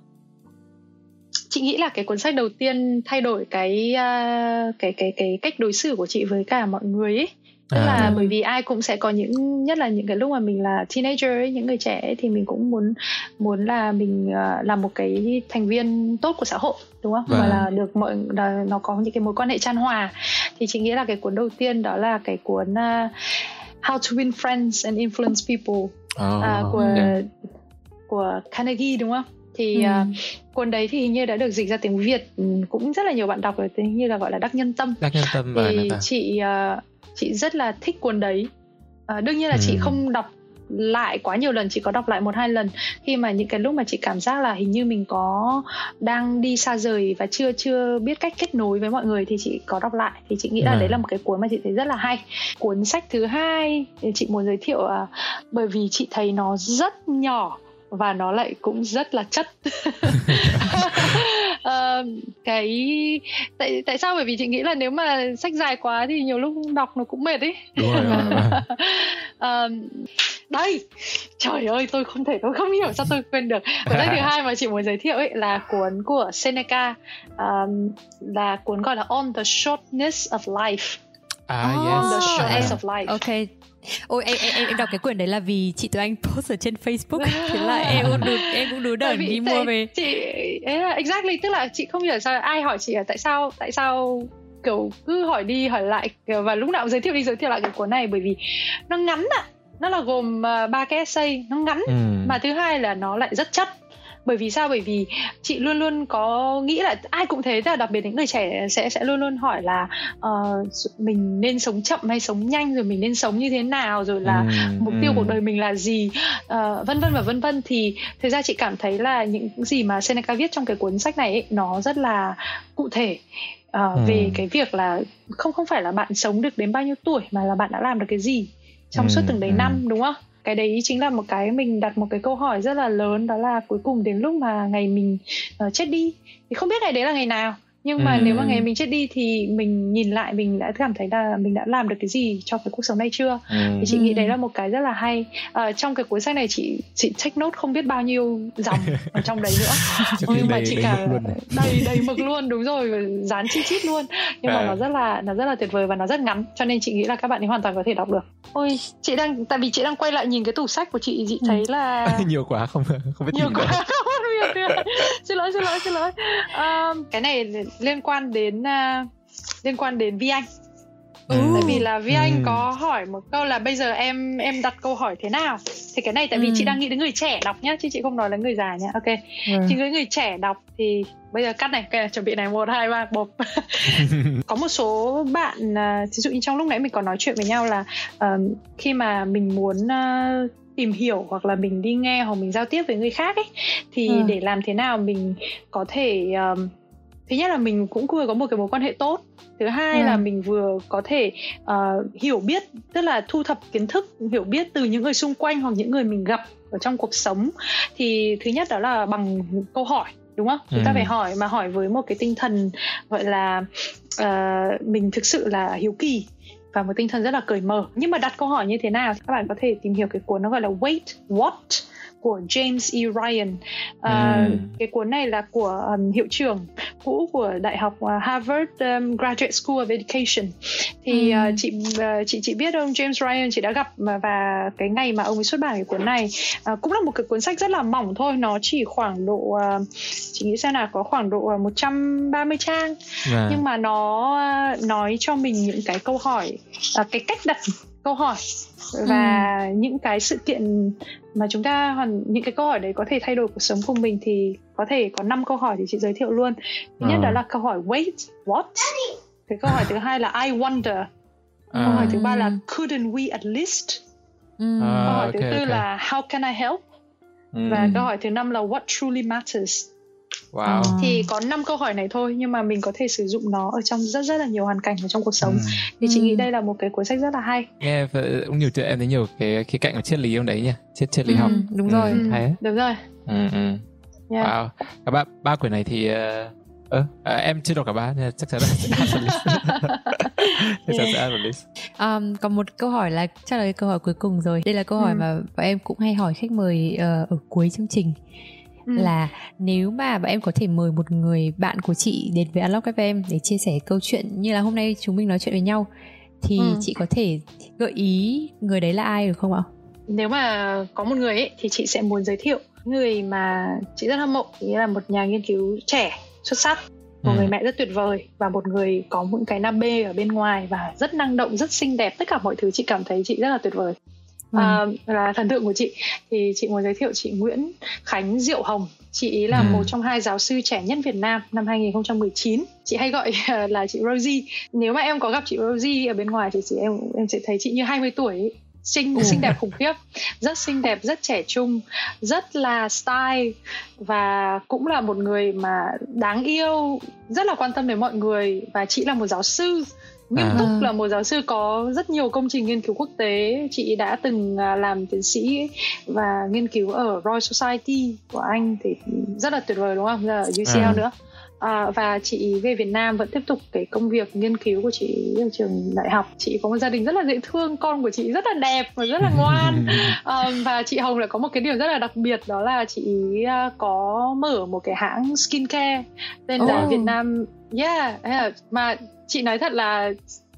chị nghĩ là cái cuốn sách đầu tiên thay đổi cái uh, cái cái cái cách đối xử của chị với cả mọi người ấy. Tức À. là bởi vì ai cũng sẽ có những nhất là những cái lúc mà mình là teenager ấy, những người trẻ ấy, thì mình cũng muốn muốn là mình uh, là một cái thành viên tốt của xã hội đúng không? Vâng. và là được mọi là nó có những cái mối quan hệ chan hòa. Thì chị nghĩ là cái cuốn đầu tiên đó là cái cuốn uh, How to Win Friends and Influence People oh, à, của yeah. của Carnegie đúng không? Thì Ừ. à, cuốn đấy thì hình như đã được dịch ra tiếng Việt ừ, cũng rất là nhiều bạn đọc rồi, như là gọi là Đắc Nhân Tâm. đắc nhân tâm và Thì chị à, chị rất là thích cuốn đấy. À, đương nhiên là chị Ừ. không đọc lại quá nhiều lần chỉ có đọc lại một hai lần. Khi mà những cái lúc mà chị cảm giác là hình như mình có đang đi xa rời và chưa chưa biết cách kết nối với mọi người thì chị có đọc lại. Thì chị nghĩ là À. đấy là một cái cuốn mà chị thấy rất là hay. Cuốn sách thứ hai chị muốn giới thiệu à, bởi vì chị thấy nó rất nhỏ và nó lại cũng rất là chất. Ờ, cái tại tại sao? Bởi vì chị nghĩ là nếu mà sách dài quá thì nhiều lúc đọc nó cũng mệt ấy đúng rồi, đúng rồi. Ờ, đây trời ơi tôi không thể tôi không hiểu sao tôi quên được. Cuốn sách thứ hai mà chị muốn giới thiệu ấy là cuốn của Seneca um, là cuốn gọi là On the Shortness of Life. À Oh, On the yes Shortness of Life. Ok ôi em, em, em đọc cái quyển đấy là vì chị tụi anh post ở trên Facebook thế là em cũng đủ em cũng Tại đẩn đi mua về. chị ấy là exactly tức là chị không hiểu sao ai hỏi chị là tại sao tại sao kiểu cứ hỏi đi hỏi lại và lúc nào cũng giới thiệu đi giới thiệu lại cái cuốn này bởi vì nó ngắn ạ. Nó là gồm à, ba cái essay nó ngắn. Ừ. mà thứ hai là nó lại rất chất bởi vì sao bởi vì chị luôn luôn có nghĩ là ai cũng thế là đặc biệt những người trẻ sẽ sẽ luôn luôn hỏi là ờ, mình nên sống chậm hay sống nhanh rồi mình nên sống như thế nào rồi là Ừ, mục tiêu ừ. cuộc đời mình là gì ờ, vân vân và vân vân thì thực ra chị cảm thấy là những gì mà Seneca viết trong cái cuốn sách này ấy, nó rất là cụ thể ờ, Ừ. về cái việc là không không phải là bạn sống được đến bao nhiêu tuổi mà là bạn đã làm được cái gì trong Ừ, suốt từng đấy ừ. năm đúng không cái đấy chính là một cái mình đặt một cái câu hỏi rất là lớn đó là cuối cùng đến lúc mà ngày mình uh, chết đi. Thì không biết ngày đấy là ngày nào nhưng mà ừ. nếu mà ngày mình chết đi thì mình nhìn lại mình đã cảm thấy là mình đã làm được cái gì cho cái cuộc sống này chưa? Ừ. thì chị nghĩ đấy là một cái rất là hay. À, trong cái cuốn sách này chị chị take note không biết bao nhiêu dòng ở trong đấy nữa. Nhưng mà chị cả đầy đầy mực luôn đúng rồi dán chi chít luôn. Nhưng à. mà nó rất là nó rất là tuyệt vời và nó rất ngắn cho nên chị nghĩ là các bạn ấy hoàn toàn có thể đọc được. Ôi chị đang tại vì chị đang quay lại nhìn cái tủ sách của chị chị thấy là nhiều quá không không biết nhiều quá xin lỗi xin lỗi xin lỗi. Um, cái này liên quan đến uh, liên quan đến vi anh Ừ. tại vì là vi anh ừ. có hỏi một câu là bây giờ em em đặt câu hỏi thế nào thì cái này tại vì ừ. chị đang nghĩ đến người trẻ đọc nhá chứ chị không nói đến người già nhá ok ừ. chị nghĩ người trẻ đọc thì bây giờ cắt này okay, chuẩn bị này một hai ba bộp có một số bạn uh, ví dụ như trong lúc nãy mình còn nói chuyện với nhau là uh, khi mà mình muốn uh, tìm hiểu hoặc là mình đi nghe hoặc mình giao tiếp với người khác ấy thì ừ. để làm thế nào mình có thể um, thứ nhất là mình cũng vừa có một cái mối quan hệ tốt thứ hai ừ. là mình vừa có thể uh, hiểu biết tức là thu thập kiến thức hiểu biết từ những người xung quanh hoặc những người mình gặp ở trong cuộc sống thì thứ nhất đó là bằng câu hỏi đúng không chúng ta ừ. phải hỏi mà hỏi với một cái tinh thần gọi là uh, mình thực sự là hiếu kỳ và một tinh thần rất là cởi mở nhưng mà đặt câu hỏi như thế nào thì các bạn có thể tìm hiểu cái cuốn nó gọi là Wait What của James E. Ryan. Uh, mm. Cái cuốn này là của um, hiệu trưởng cũ của Đại học uh, Harvard um, Graduate School of Education. Thì mm. uh, chị uh, chị chị biết ông James Ryan chị đã gặp và, và cái ngày mà ông ấy xuất bản cái cuốn này uh, cũng là một cái cuốn sách rất là mỏng thôi, nó chỉ khoảng độ uh, chị nghĩ xem là có khoảng độ uh, 130 trang. Dạ. Nhưng mà nó uh, nói cho mình những cái câu hỏi, uh, cái cách đặt câu hỏi và ừ. những cái sự kiện mà chúng ta hoàn những cái câu hỏi đấy có thể thay đổi cuộc sống của mình thì có thể có 5 câu hỏi thì chị giới thiệu luôn thứ nhất ừ. đó là câu hỏi wait what cái câu hỏi thứ hai là I wonder câu hỏi thứ ba là couldn't we at least ừ. câu hỏi thứ okay, tư okay. là how can I help ừ. và câu hỏi thứ năm là what truly matters Wow. Ừ. Thì có 5 câu hỏi này thôi nhưng mà mình có thể sử dụng nó ở trong rất rất là nhiều hoàn cảnh ở trong cuộc sống. Ừ. Thì chị ừ. nghĩ đây là một cái cuốn sách rất là hay. Nghe cũng nhiều em thấy nhiều cái khía cạnh của triết lý trong đấy nha. Triết triết lý ừ. học. Đúng rồi. Ừ. Hay. Đúng rồi. Ừ ừ. Yeah. Wow. Các ba ba quyển này thì uh, Ờ, à, em chưa đọc cả ba nên chắc chắn là sẽ add vào list. chắc chắn sẽ add vào list. Um, còn một câu hỏi là chắc là cái câu hỏi cuối cùng rồi. Đây là câu hỏi ừ. mà em cũng hay hỏi khách mời uh, ở cuối chương trình ừ. là nếu mà bọn em có thể mời một người bạn của chị đến với Unlock FM để chia sẻ câu chuyện như là hôm nay chúng mình nói chuyện với nhau thì ừ. chị có thể gợi ý người đấy là ai được không ạ? Nếu mà có một người ấy thì chị sẽ muốn giới thiệu người mà chị rất hâm mộ thì là một nhà nghiên cứu trẻ xuất sắc một ừ. người mẹ rất tuyệt vời và một người có những cái đam mê ở bên ngoài và rất năng động rất xinh đẹp tất cả mọi thứ chị cảm thấy chị rất là tuyệt vời ừ. à, là thần tượng của chị thì chị muốn giới thiệu chị Nguyễn Khánh Diệu Hồng chị ý là ừ. một trong hai giáo sư trẻ nhất Việt Nam năm 2019 chị hay gọi là chị Rosie nếu mà em có gặp chị Rosie ở bên ngoài thì chị em em sẽ thấy chị như 20 tuổi ấy xinh ừ. xinh đẹp khủng khiếp rất xinh đẹp rất trẻ trung rất là style và cũng là một người mà đáng yêu rất là quan tâm đến mọi người và chị là một giáo sư nghiêm à. túc là một giáo sư có rất nhiều công trình nghiên cứu quốc tế chị đã từng à, làm tiến sĩ và nghiên cứu ở Royal Society của anh thì rất là tuyệt vời đúng không là UCL à. nữa à, và chị về Việt Nam vẫn tiếp tục cái công việc nghiên cứu của chị ở trường đại học chị có một gia đình rất là dễ thương con của chị rất là đẹp và rất là ngoan à, và chị Hồng lại có một cái điểm rất là đặc biệt đó là chị à, có mở một cái hãng skincare tên là oh. Việt Nam yeah mà chị nói thật là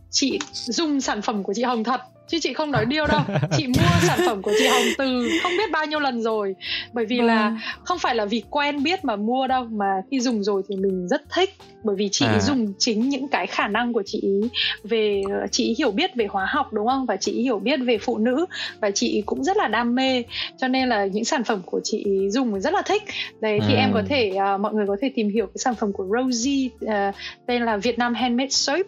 chị dùng sản phẩm của chị Hồng thật chứ chị không nói điêu đâu. Chị mua sản phẩm của chị hồng từ không biết bao nhiêu lần rồi. Bởi vì vâng. là không phải là vì quen biết mà mua đâu mà khi dùng rồi thì mình rất thích bởi vì chị à. dùng chính những cái khả năng của chị về chị hiểu biết về hóa học đúng không? Và chị hiểu biết về phụ nữ. Và chị cũng rất là đam mê. Cho nên là những sản phẩm của chị dùng rất là thích. Đấy thì à. em có thể uh, mọi người có thể tìm hiểu cái sản phẩm của Rosie uh, tên là Việt Nam Handmade Soap.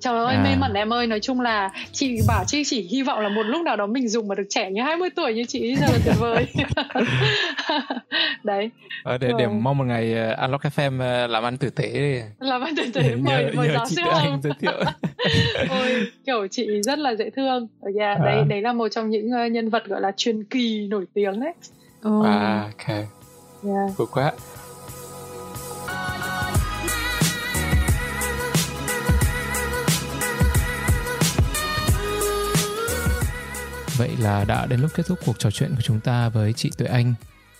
Trời ơi à. mê mẩn em ơi. Nói chung là chị bảo Huy chỉ hy vọng là một lúc nào đó mình dùng mà được trẻ như 20 tuổi như chị giờ là tuyệt vời. Đấy. Để, để mong một ngày uh, Unlock FM làm ăn tử tế làm ăn tử tế mời mời giáo sư anh giới thiệu ôi kiểu chị rất là dễ thương ở nhà à. đấy đấy là một trong những uh, nhân vật gọi là truyền kỳ nổi tiếng đấy oh. à ok yeah. cool quá Vậy là đã đến lúc kết thúc cuộc trò chuyện của chúng ta với chị Tuệ Anh.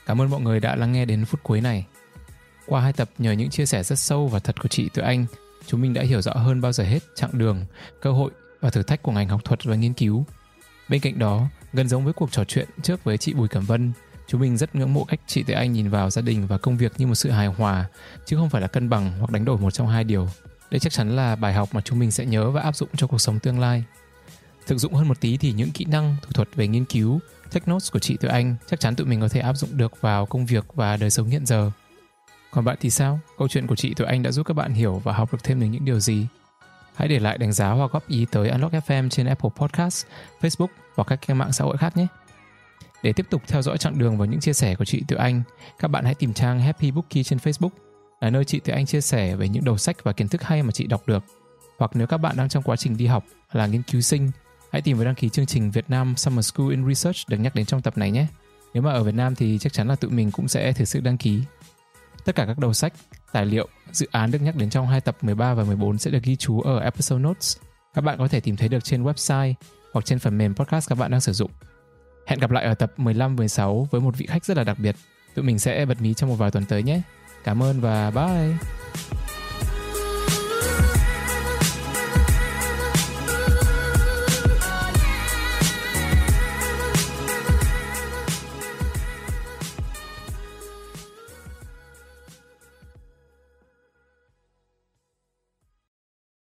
Cảm ơn mọi người đã lắng nghe đến phút cuối này. Qua hai tập nhờ những chia sẻ rất sâu và thật của chị Tuệ Anh, chúng mình đã hiểu rõ hơn bao giờ hết chặng đường, cơ hội và thử thách của ngành học thuật và nghiên cứu. Bên cạnh đó, gần giống với cuộc trò chuyện trước với chị Bùi Cẩm Vân, chúng mình rất ngưỡng mộ cách chị Tuệ Anh nhìn vào gia đình và công việc như một sự hài hòa, chứ không phải là cân bằng hoặc đánh đổi một trong hai điều. Đây chắc chắn là bài học mà chúng mình sẽ nhớ và áp dụng cho cuộc sống tương lai. Thực dụng hơn một tí thì những kỹ năng, thủ thuật về nghiên cứu, tech notes của chị Tuệ Anh chắc chắn tụi mình có thể áp dụng được vào công việc và đời sống hiện giờ. Còn bạn thì sao? Câu chuyện của chị tụi Anh đã giúp các bạn hiểu và học được thêm được những điều gì? Hãy để lại đánh giá hoặc góp ý tới Unlock FM trên Apple Podcast, Facebook và các kênh mạng xã hội khác nhé. Để tiếp tục theo dõi chặng đường và những chia sẻ của chị Tự Anh, các bạn hãy tìm trang Happy Bookie trên Facebook, là nơi chị Tự Anh chia sẻ về những đầu sách và kiến thức hay mà chị đọc được. Hoặc nếu các bạn đang trong quá trình đi học, là nghiên cứu sinh hãy tìm và đăng ký chương trình Việt Nam Summer School in Research được nhắc đến trong tập này nhé. Nếu mà ở Việt Nam thì chắc chắn là tụi mình cũng sẽ thử sức đăng ký. Tất cả các đầu sách, tài liệu, dự án được nhắc đến trong hai tập 13 và 14 sẽ được ghi chú ở episode notes. Các bạn có thể tìm thấy được trên website hoặc trên phần mềm podcast các bạn đang sử dụng. Hẹn gặp lại ở tập 15 16 với một vị khách rất là đặc biệt. Tụi mình sẽ bật mí trong một vài tuần tới nhé. Cảm ơn và bye.